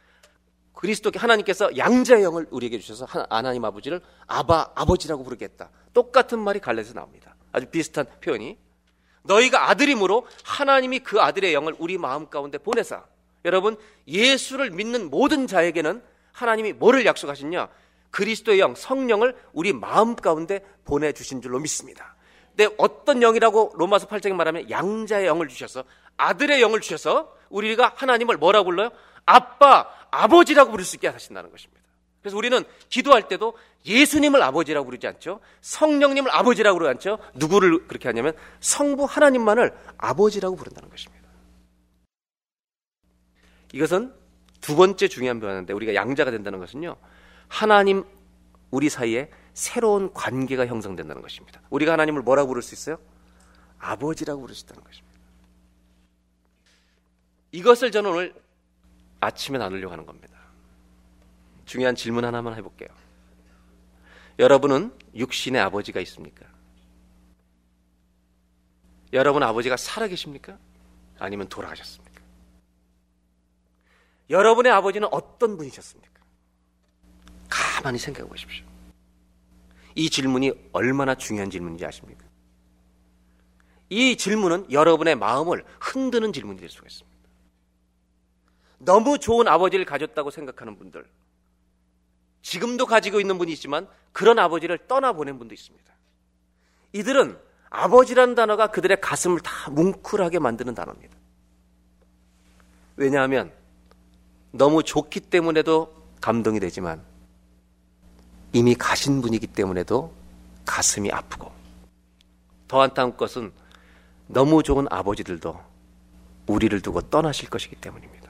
그리스도께 하나님께서 양자의 영을 우리에게 주셔서 하나님 아버지를 아바 아버지라고 부르겠다. 똑같은 말이 갈라에서 나옵니다. 아주 비슷한 표현이 너희가 아들이므로 하나님이 그 아들의 영을 우리 마음 가운데 보내사. 여러분 예수를 믿는 모든 자에게는 하나님이 뭐를 약속하셨냐? 그리스도의 영, 성령을 우리 마음 가운데 보내 주신 줄로 믿습니다. 근데 어떤 영이라고 로마서 8장에 말하면 양자의 영을 주셔서 아들의 영을 주셔서 우리가 하나님을 뭐라고 불러요? 아빠, 아버지라고 부를 수 있게 하신다는 것입니다. 그래서 우리는 기도할 때도 예수님을 아버지라고 부르지 않죠. 성령님을 아버지라고 부르지 않죠. 누구를 그렇게 하냐면 성부 하나님만을 아버지라고 부른다는 것입니다. 이것은 두 번째 중요한 변화인데 우리가 양자가 된다는 것은요. 하나님 우리 사이에 새로운 관계가 형성된다는 것입니다. 우리가 하나님을 뭐라고 부를 수 있어요? 아버지라고 있다는 것입니다. 이것을 저는 오늘 아침에 나누려고 하는 겁니다. 중요한 질문 하나만 해볼게요. 여러분은 육신의 아버지가 있습니까? 여러분 아버지가 살아계십니까? 아니면 돌아가셨습니까? 여러분의 아버지는 어떤 분이셨습니까? 가만히 생각해 보십시오. 이 질문이 얼마나 중요한 질문인지 아십니까? 이 질문은 여러분의 마음을 흔드는 질문이 될 수가 있습니다. 너무 좋은 아버지를 가졌다고 생각하는 분들, 지금도 가지고 있는 분이 있지만 그런 아버지를 떠나보낸 분도 있습니다. 이들은 아버지라는 단어가 그들의 가슴을 다 뭉클하게 만드는 단어입니다. 왜냐하면 너무 좋기 때문에도 감동이 되지만 이미 가신 분이기 때문에도 가슴이 아프고 더 안타까운 것은 너무 좋은 아버지들도 우리를 두고 떠나실 것이기 때문입니다.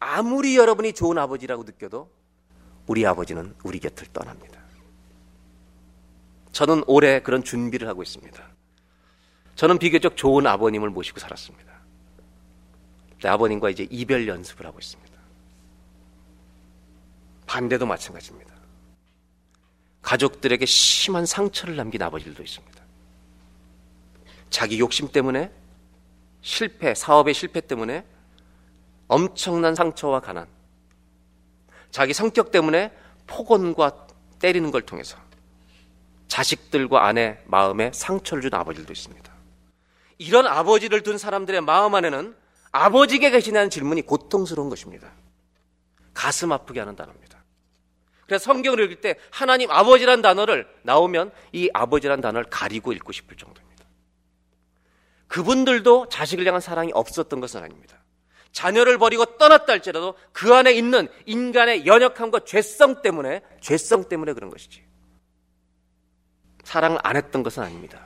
아무리 여러분이 좋은 아버지라고 느껴도 우리 아버지는 우리 곁을 떠납니다. 저는 올해 그런 준비를 하고 있습니다. 저는 비교적 좋은 아버님을 모시고 살았습니다. 내 아버님과 이제 이별 연습을 하고 있습니다. 반대도 마찬가지입니다. 가족들에게 심한 상처를 남긴 아버지들도 있습니다. 자기 욕심 때문에 실패, 사업의 실패 때문에 엄청난 상처와 가난, 자기 성격 때문에 폭언과 때리는 걸 통해서 자식들과 아내 마음에 상처를 준 아버지들도 있습니다. 이런 아버지를 둔 사람들의 마음 안에는 아버지게 계시냐는 질문이 고통스러운 것입니다. 가슴 아프게 하는 단어입니다. 그래서 성경을 읽을 때 하나님 아버지란 단어를 나오면 이 아버지란 단어를 가리고 읽고 싶을 정도입니다. 그분들도 자식을 향한 사랑이 없었던 것은 아닙니다. 자녀를 버리고 떠났다 할지라도 그 안에 있는 인간의 연약함과 죄성 때문에 죄성 때문에 그런 것이지. 사랑을 안 했던 것은 아닙니다.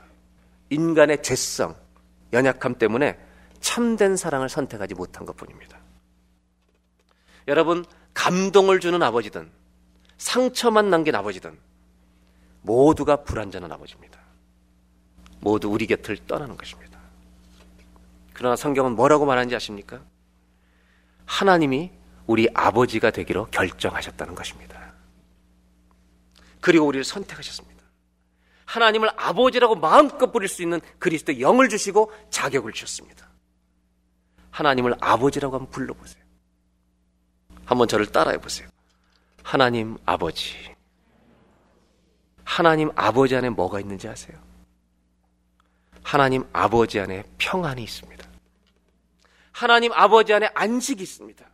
인간의 죄성, 연약함 때문에 참된 사랑을 선택하지 못한 것 뿐입니다. 여러분, 감동을 주는 아버지든 상처만 남긴 아버지든 모두가 불완전한 아버지입니다. 모두 우리 곁을 떠나는 것입니다. 그러나 성경은 뭐라고 말하는지 아십니까? 하나님이 우리 아버지가 되기로 결정하셨다는 것입니다. 그리고 우리를 선택하셨습니다. 하나님을 아버지라고 마음껏 부릴 수 있는 그리스도의 영을 주시고 자격을 주셨습니다. 하나님을 아버지라고 한번 불러보세요. 한번 저를 따라해 보세요. 하나님 아버지. 하나님 아버지 안에 뭐가 있는지 아세요? 하나님 아버지 안에 평안이 있습니다. 하나님 아버지 안에 안식이 있습니다.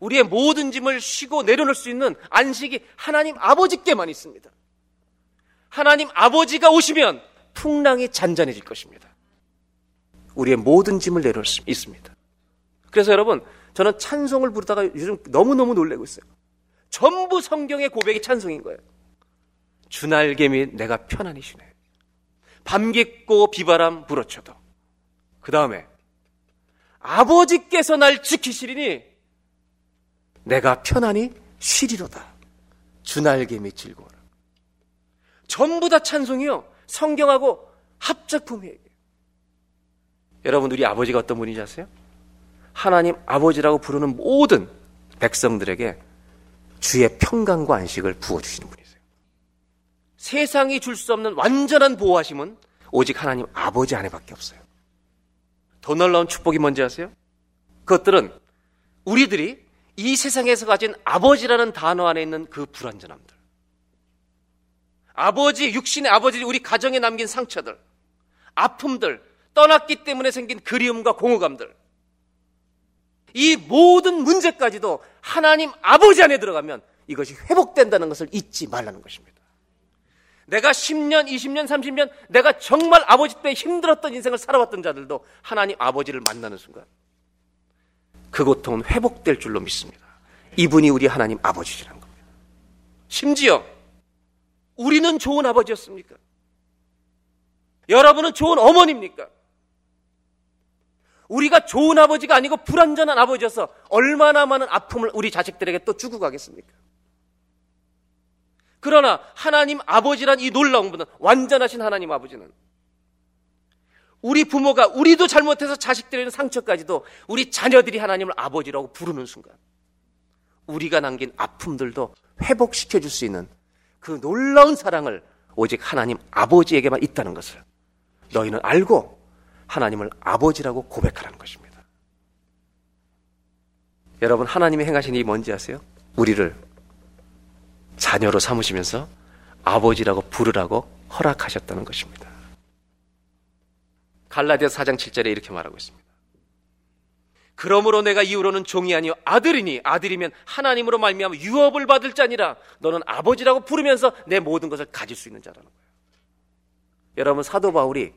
우리의 모든 짐을 쉬고 내려놓을 수 있는 안식이 하나님 아버지께만 있습니다. 하나님 아버지가 오시면 풍랑이 잔잔해질 것입니다. 우리의 모든 짐을 내려놓을 수 있습니다. 그래서 여러분, 저는 찬송을 부르다가 요즘 너무너무 놀래고 있어요. 전부 성경의 고백이 찬송인 거예요. 주날개 및 내가 편안히 쉬네. 밤 깊고 비바람 불어쳐도. 그 다음에 아버지께서 날 지키시리니 내가 편안히 쉬리로다. 주날개 및 즐거워라. 전부 다 찬송이요. 성경하고 합작품이에요. 여러분, 우리 아버지가 어떤 분인지 아세요? 하나님 아버지라고 부르는 모든 백성들에게 주의 평강과 안식을 부어주시는 분이세요. 세상이 줄 수 없는 완전한 보호하심은 오직 하나님 아버지 안에밖에 없어요. 더 놀라운 축복이 뭔지 아세요? 그것들은 우리들이 이 세상에서 가진 아버지라는 단어 안에 있는 그 불완전함들. 아버지, 육신의 아버지, 우리 가정에 남긴 상처들, 아픔들, 떠났기 때문에 생긴 그리움과 공허감들. 이 모든 문제까지도 하나님 아버지 안에 들어가면 이것이 회복된다는 것을 잊지 말라는 것입니다. 내가 10년, 20년, 30년 내가 정말 아버지 때문에 힘들었던 인생을 살아왔던 자들도 하나님 아버지를 만나는 순간 그 고통은 회복될 줄로 믿습니다. 이분이 우리 하나님 아버지시라는 겁니다. 심지어 우리는 좋은 아버지였습니까? 여러분은 좋은 어머니입니까? 우리가 좋은 아버지가 아니고 불완전한 아버지여서 얼마나 많은 아픔을 우리 자식들에게 또 주고 가겠습니까? 그러나 하나님 아버지란 이 놀라운 분은 완전하신 하나님 아버지는 우리 부모가 우리도 잘못해서 자식들에는 상처까지도 우리 자녀들이 하나님을 아버지라고 부르는 순간 우리가 남긴 아픔들도 회복시켜 줄 수 있는 그 놀라운 사랑을 오직 하나님 아버지에게만 있다는 것을 너희는 알고 하나님을 아버지라고 고백하라는 것입니다. 여러분 하나님이 행하신 일이 뭔지 아세요? 우리를 자녀로 삼으시면서 아버지라고 부르라고 허락하셨다는 것입니다. 갈라디아 4장 7절에 이렇게 말하고 있습니다. 그러므로 내가 이후로는 종이 아니요 아들이니 아들이면 하나님으로 말미암아 유업을 받을 자니라 너는 아버지라고 부르면서 내 모든 것을 가질 수 있는 자라는 거예요. 여러분 사도 바울이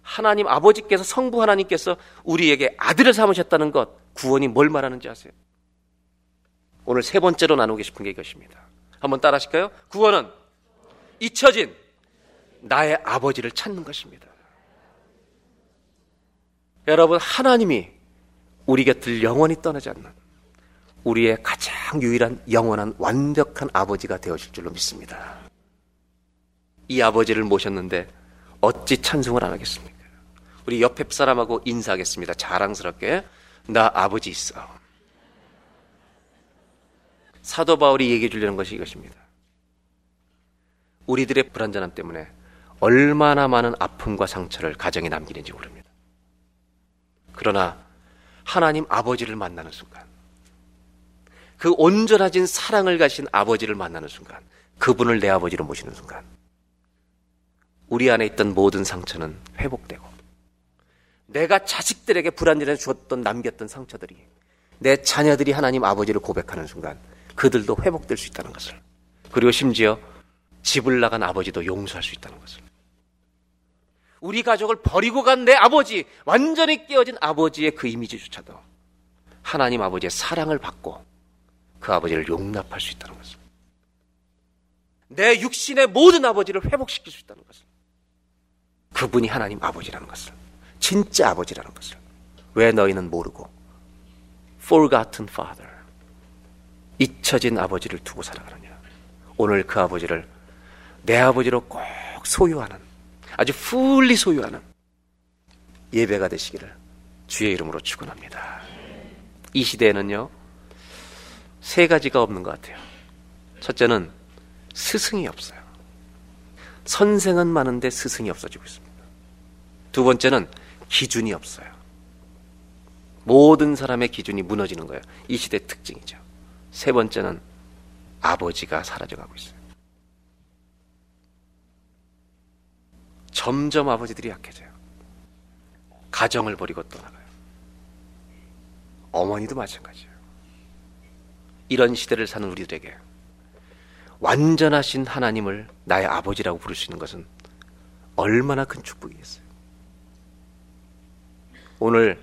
하나님 아버지께서 성부 하나님께서 우리에게 아들을 삼으셨다는 것 구원이 뭘 말하는지 아세요? 오늘 세 번째로 나누고 싶은 게 이것입니다. 한번 따라 하실까요? 구원은 잊혀진 나의 아버지를 찾는 것입니다. 여러분 하나님이 우리 곁을 영원히 떠나지 않는 우리의 가장 유일한 영원한 완벽한 아버지가 되어질 줄로 믿습니다. 이 아버지를 모셨는데 어찌 찬송을 안 하겠습니까? 우리 옆에 사람하고 인사하겠습니다. 자랑스럽게 나 아버지 있어. 사도 바울이 얘기해 주려는 것이 이것입니다. 우리들의 불안전함 때문에 얼마나 많은 아픔과 상처를 가정에 남기는지 모릅니다. 그러나 하나님 아버지를 만나는 순간, 그 온전하신 사랑을 가신 아버지를 만나는 순간, 그분을 내 아버지로 모시는 순간, 우리 안에 있던 모든 상처는 회복되고, 내가 자식들에게 불안전에 주었던 남겼던 상처들이 내 자녀들이 하나님 아버지를 고백하는 순간, 그들도 회복될 수 있다는 것을, 그리고 심지어 집을 나간 아버지도 용서할 수 있다는 것을. 우리 가족을 버리고 간 내 아버지, 완전히 깨어진 아버지의 그 이미지조차도 하나님 아버지의 사랑을 받고 그 아버지를 용납할 수 있다는 것을. 내 육신의 모든 아버지를 회복시킬 수 있다는 것을. 그분이 하나님 아버지라는 것을. 진짜 아버지라는 것을. 왜 너희는 모르고 forgotten father 잊혀진 아버지를 두고 살아가느냐. 오늘 그 아버지를 내 아버지로 꼭 소유하는 아주 풀리 소유하는 예배가 되시기를 주의 이름으로 축원합니다. 이 시대에는요 세 가지가 없는 것 같아요. 첫째는 스승이 없어요. 선생은 많은데 스승이 없어지고 있습니다. 두 번째는 기준이 없어요. 모든 사람의 기준이 무너지는 거예요. 이 시대 특징이죠. 세 번째는 아버지가 사라져가고 있어요. 점점 아버지들이 약해져요. 가정을 버리고 떠나가요. 어머니도 마찬가지예요. 이런 시대를 사는 우리들에게 완전하신 하나님을 나의 아버지라고 부를 수 있는 것은 얼마나 큰 축복이겠어요. 오늘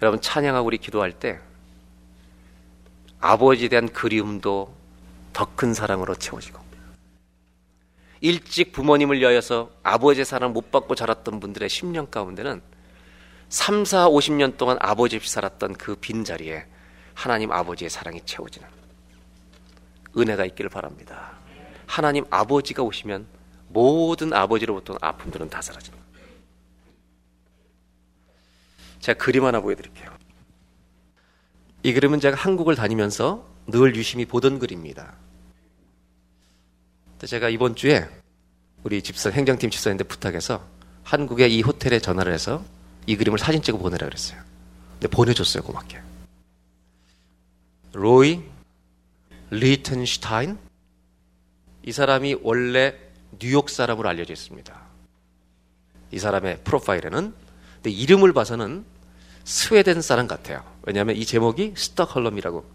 여러분 찬양하고 우리 기도할 때 아버지에 대한 그리움도 더 큰 사랑으로 채워지고 일찍 부모님을 여여서 아버지의 사랑을 못 받고 자랐던 분들의 10년 가운데는 3, 4, 50년 동안 아버지 없이 살았던 그 빈자리에 하나님 아버지의 사랑이 채워지는 은혜가 있기를 바랍니다. 하나님 아버지가 오시면 모든 아버지로부터 아픔들은 다 사라집니다. 제가 그림 하나 보여드릴게요. 이 그림은 제가 한국을 다니면서 늘 유심히 보던 글입니다. 제가 이번 주에 우리 집사 행정팀 집사님한테 부탁해서 한국의 이 호텔에 전화를 해서 이 그림을 사진 찍어 보내라 그랬어요. 근데 보내줬어요 고맙게. 로이 리텐슈타인 이 사람이 원래 뉴욕 사람으로 알려져 있습니다. 이 사람의 프로파일에는 근데 이름을 봐서는 스웨덴 사람 같아요. 왜냐하면 이 제목이 스톡홀름이라고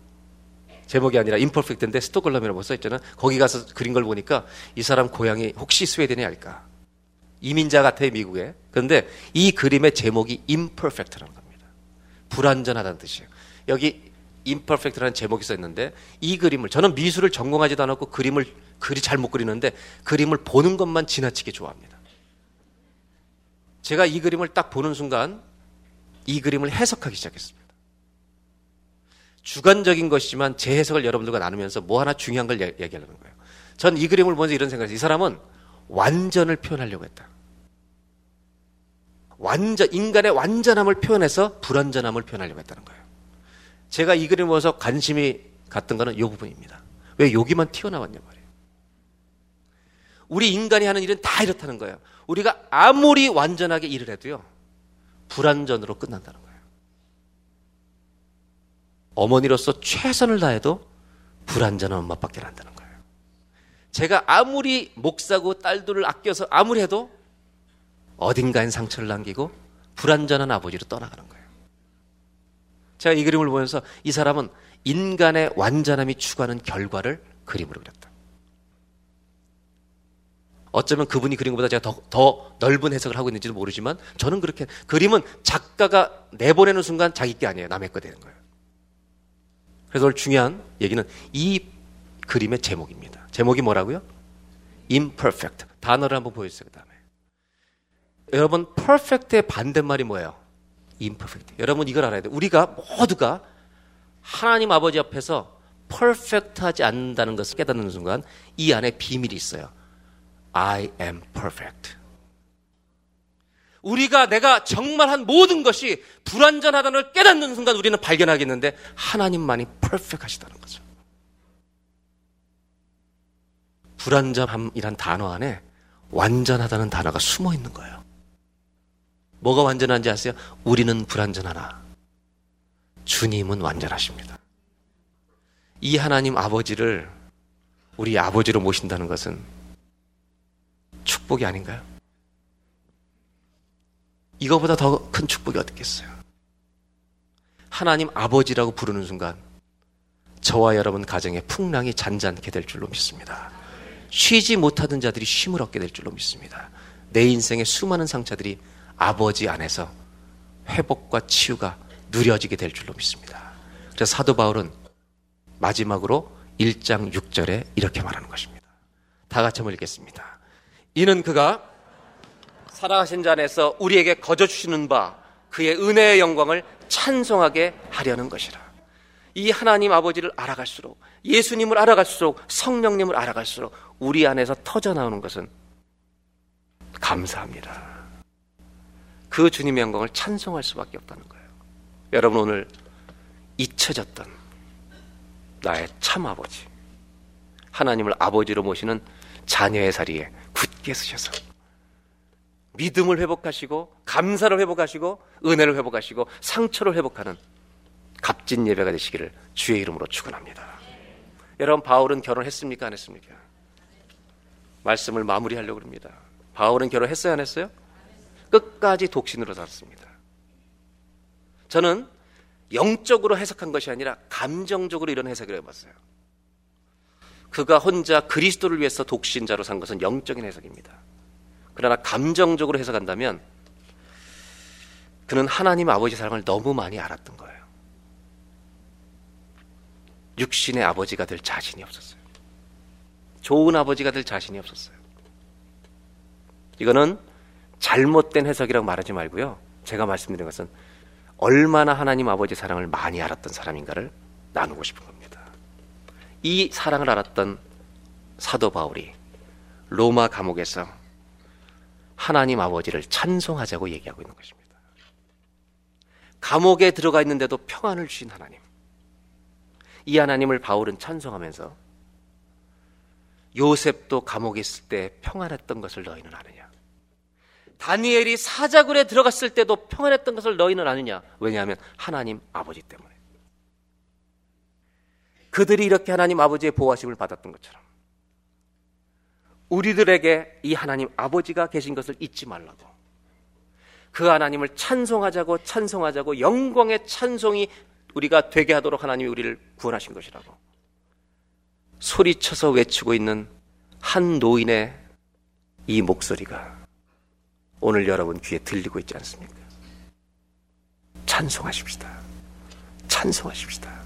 제목이 아니라 임퍼펙트인데 스톡홀름이라고 써 있잖아. 거기 가서 그린 걸 보니까 이 사람 고향이 혹시 스웨덴이 알까? 이민자 같아요 미국에. 그런데 이 그림의 제목이 imperfect라는 겁니다. 불완전하다는 뜻이에요. 여기 imperfect라는 제목이 써 있는데 이 그림을 저는 미술을 전공하지도 않았고 그림을 그리 잘 못 그리는데 그림을 보는 것만 지나치게 좋아합니다. 제가 이 그림을 딱 보는 순간 이 그림을 해석하기 시작했습니다. 주관적인 것이지만 제 해석을 여러분들과 나누면서 뭐 하나 중요한 걸 얘기하려는 거예요. 전 이 그림을 보면서 이런 생각을 했어요. 이 사람은 완전을 표현하려고 했다. 완전, 인간의 완전함을 표현해서 불완전함을 표현하려고 했다는 거예요. 제가 이 그림을 보면서 관심이 갔던 거는 이 부분입니다. 왜 여기만 튀어나왔냐 말이에요. 우리 인간이 하는 일은 다 이렇다는 거예요. 우리가 아무리 완전하게 일을 해도요, 불완전으로 끝난다는 거예요. 어머니로서 최선을 다해도 불완전한 엄마밖에 안 한다는 거예요. 제가 아무리 목사고 딸들을 아껴서 아무리 해도 어딘가엔 상처를 남기고 불완전한 아버지로 떠나가는 거예요. 제가 이 그림을 보면서 이 사람은 인간의 완전함이 추구하는 결과를 그림으로 그렸다. 어쩌면 그분이 그린 것보다 제가 더, 더 넓은 해석을 하고 있는지도 모르지만 저는 그렇게 그림은 작가가 내보내는 순간 자기 게 아니에요. 남의 거 되는 거예요. 그래서 오늘 중요한 얘기는 이 그림의 제목입니다. 제목이 뭐라고요? imperfect. 단어를 한번 보여주세요. 그 다음에. 여러분, perfect의 반대말이 뭐예요? imperfect. 여러분 이걸 알아야 돼요. 우리가 모두가 하나님 아버지 앞에서 퍼펙트하지 않는다는 것을 깨닫는 순간 이 안에 비밀이 있어요. I am perfect. 우리가 내가 정말 한 모든 것이 불완전하다는 걸 깨닫는 순간 우리는 발견하겠는데 하나님만이 퍼펙하시다는 거죠. 불완전함이란 단어 안에 완전하다는 단어가 숨어 있는 거예요. 뭐가 완전한지 아세요? 우리는 불완전하나 주님은 완전하십니다. 이 하나님 아버지를 우리 아버지로 모신다는 것은 축복이 아닌가요? 이거보다 더 큰 축복이 어떻겠어요? 하나님 아버지라고 부르는 순간 저와 여러분 가정에 풍랑이 잔잔케 될 줄로 믿습니다. 쉬지 못하던 자들이 쉼을 얻게 될 줄로 믿습니다. 내 인생의 수많은 상처들이 아버지 안에서 회복과 치유가 누려지게 될 줄로 믿습니다. 그래서 사도 바울은 마지막으로 1장 6절에 이렇게 말하는 것입니다. 다 같이 한번 읽겠습니다. 이는 그가 살아가신 자 안에서 우리에게 거저 주시는 바 그의 은혜의 영광을 찬송하게 하려는 것이라. 이 하나님 아버지를 알아갈수록 예수님을 알아갈수록 성령님을 알아갈수록 우리 안에서 터져 나오는 것은 감사합니다. 그 주님의 영광을 찬송할 수밖에 없다는 거예요. 여러분 오늘 잊혀졌던 나의 참 아버지 하나님을 아버지로 모시는 자녀의 자리에 굳게 서셔서 믿음을 회복하시고 감사를 회복하시고 은혜를 회복하시고 상처를 회복하는 값진 예배가 되시기를 주의 이름으로 축원합니다. 여러분 바울은 결혼했습니까 안 했습니까? 말씀을 마무리하려고 합니다. 바울은 결혼했어요 안 했어요? 끝까지 독신으로 살았습니다. 저는 영적으로 해석한 것이 아니라 감정적으로 이런 해석을 해봤어요. 그가 혼자 그리스도를 위해서 독신자로 산 것은 영적인 해석입니다. 그러나 감정적으로 해석한다면 그는 하나님 아버지 사랑을 너무 많이 알았던 거예요. 육신의 아버지가 될 자신이 없었어요. 좋은 아버지가 될 자신이 없었어요. 이거는 잘못된 해석이라고 말하지 말고요. 제가 말씀드린 것은 얼마나 하나님 아버지 사랑을 많이 알았던 사람인가를 나누고 싶은 겁니다. 이 사랑을 알았던 사도 바울이 로마 감옥에서 하나님 아버지를 찬송하자고 얘기하고 있는 것입니다. 감옥에 들어가 있는데도 평안을 주신 하나님. 이 하나님을 바울은 찬송하면서 요셉도 감옥에 있을 때 평안했던 것을 너희는 아느냐? 다니엘이 사자굴에 들어갔을 때도 평안했던 것을 너희는 아느냐? 왜냐하면 하나님 아버지 때문에. 그들이 이렇게 하나님 아버지의 보호하심을 받았던 것처럼 우리들에게 이 하나님 아버지가 계신 것을 잊지 말라고. 그 하나님을 찬송하자고 찬송하자고 영광의 찬송이 우리가 되게 하도록 하나님이 우리를 구원하신 것이라고. 소리쳐서 외치고 있는 한 노인의 이 목소리가 오늘 여러분 귀에 들리고 있지 않습니까? 찬송하십시다. 찬송하십시다.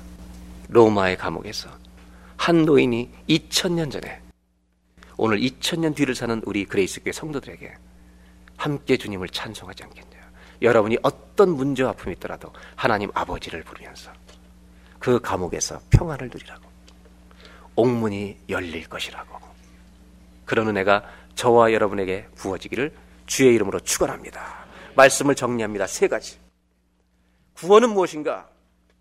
로마의 감옥에서 한 노인이 2000년 전에 오늘 2000년 뒤를 사는 우리 그레이스 교회 성도들에게 함께 주님을 찬송하지 않겠냐. 여러분이 어떤 문제와 아픔이 있더라도 하나님 아버지를 부르면서 그 감옥에서 평안을 누리라고. 옥문이 열릴 것이라고. 그런 은혜가 저와 여러분에게 부어지기를 주의 이름으로 축원합니다. 말씀을 정리합니다. 세 가지. 구원은 무엇인가?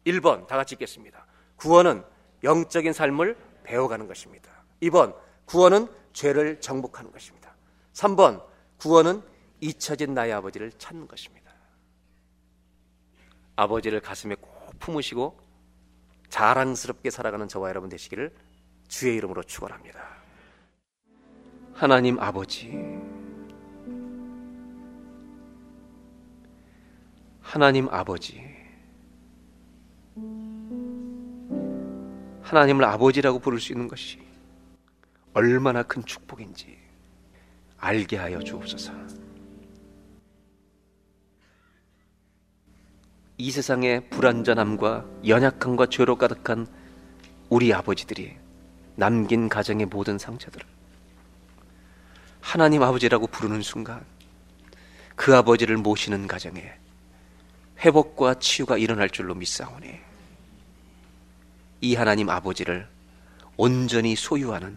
1번 다 같이 읽겠습니다. 구원은 영적인 삶을 배워가는 것입니다. 2번 구원은 죄를 정복하는 것입니다. 3번 구원은 잊혀진 나의 아버지를 찾는 것입니다. 아버지를 가슴에 꼭 품으시고 자랑스럽게 살아가는 저와 여러분 되시기를 주의 이름으로 축원합니다. 하나님 아버지 하나님 아버지 하나님을 아버지라고 부를 수 있는 것이 얼마나 큰 축복인지 알게 하여 주옵소서. 이 세상의 불완전함과 연약함과 죄로 가득한 우리 아버지들이 남긴 가정의 모든 상처들을 하나님 아버지라고 부르는 순간 그 아버지를 모시는 가정에 회복과 치유가 일어날 줄로 믿사오니 이 하나님 아버지를 온전히 소유하는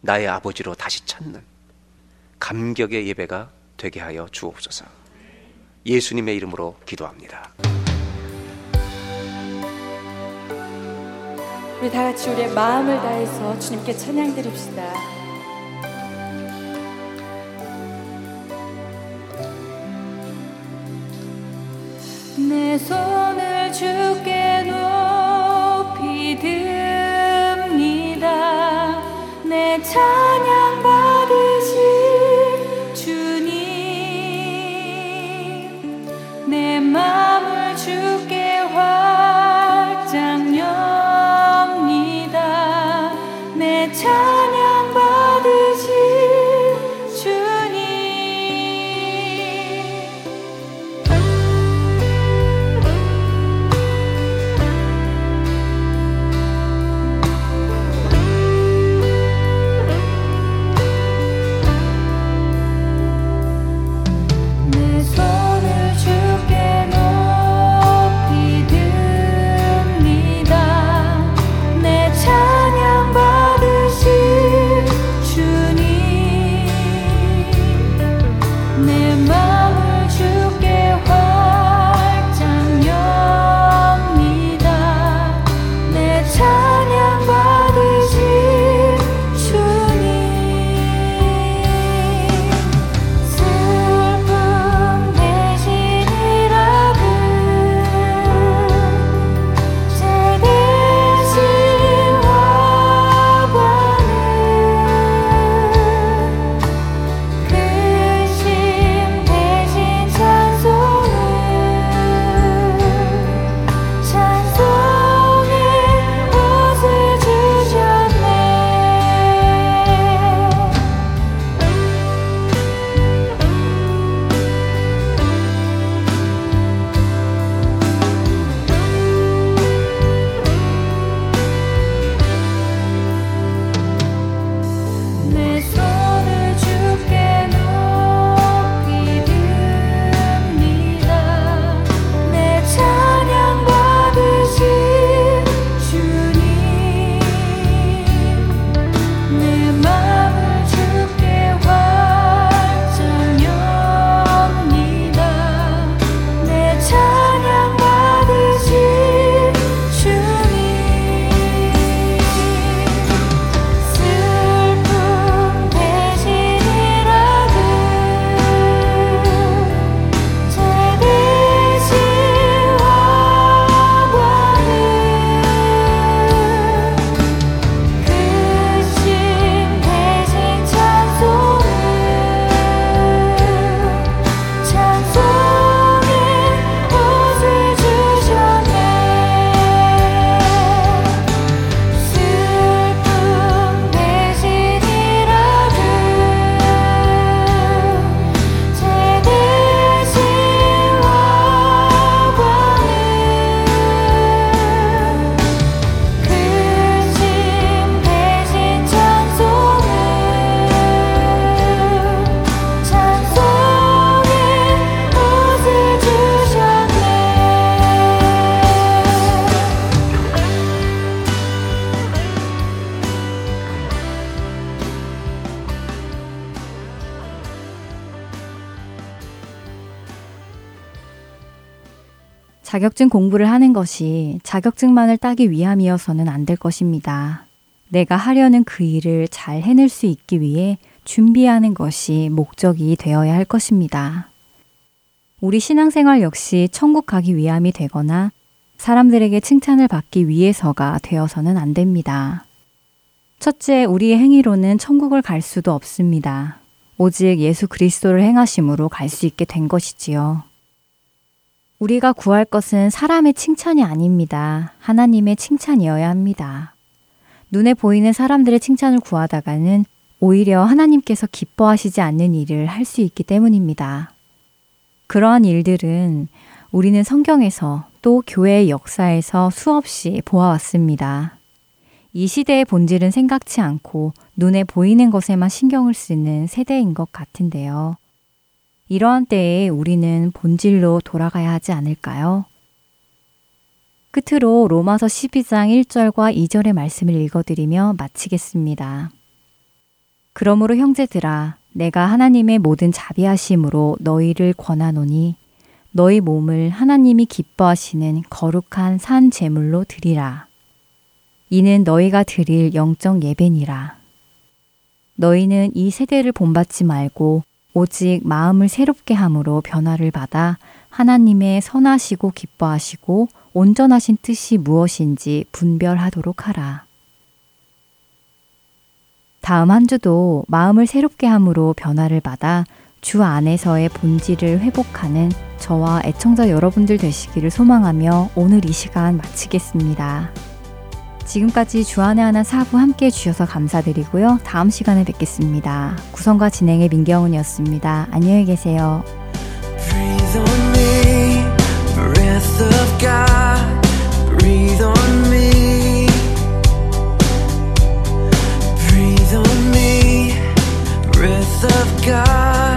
나의 아버지로 다시 찾는 감격의 예배가 되게 하여 주옵소서. 예수님의 이름으로 기도합니다. 우리 다 같이 우리의 마음을 다해서 주님께 찬양 드립시다. 내 손을 주께 자격증 공부를 하는 것이 자격증만을 따기 위함이어서는 안 될 것입니다. 내가 하려는 그 일을 잘 해낼 수 있기 위해 준비하는 것이 목적이 되어야 할 것입니다. 우리 신앙생활 역시 천국 가기 위함이 되거나 사람들에게 칭찬을 받기 위해서가 되어서는 안 됩니다. 첫째, 우리의 행위로는 천국을 갈 수도 없습니다. 오직 예수 그리스도를 행하심으로 갈 수 있게 된 것이지요. 우리가 구할 것은 사람의 칭찬이 아닙니다. 하나님의 칭찬이어야 합니다. 눈에 보이는 사람들의 칭찬을 구하다가는 오히려 하나님께서 기뻐하시지 않는 일을 할 수 있기 때문입니다. 그러한 일들은 우리는 성경에서 또 교회의 역사에서 수없이 보아왔습니다. 이 시대의 본질은 생각치 않고 눈에 보이는 것에만 신경을 쓰는 세대인 것 같은데요. 이러한 때에 우리는 본질로 돌아가야 하지 않을까요? 끝으로 로마서 12장 1절과 2절의 말씀을 읽어드리며 마치겠습니다. 그러므로 형제들아, 내가 하나님의 모든 자비하심으로 너희를 권하노니 너희 몸을 하나님이 기뻐하시는 거룩한 산 제물로 드리라. 이는 너희가 드릴 영적 예배니라. 너희는 이 세대를 본받지 말고 오직 마음을 새롭게 함으로 변화를 받아 하나님의 선하시고 기뻐하시고 온전하신 뜻이 무엇인지 분별하도록 하라. 다음 한 주도 마음을 새롭게 함으로 변화를 받아 주 안에서의 본질을 회복하는 저와 애청자 여러분들 되시기를 소망하며 오늘 이 시간 마치겠습니다. 지금까지 주안의 하나 사부 함께 해주셔서 감사드리고요. 다음 시간에 뵙겠습니다. 구성과 진행의 민경훈이었습니다. 안녕히 계세요. Of God.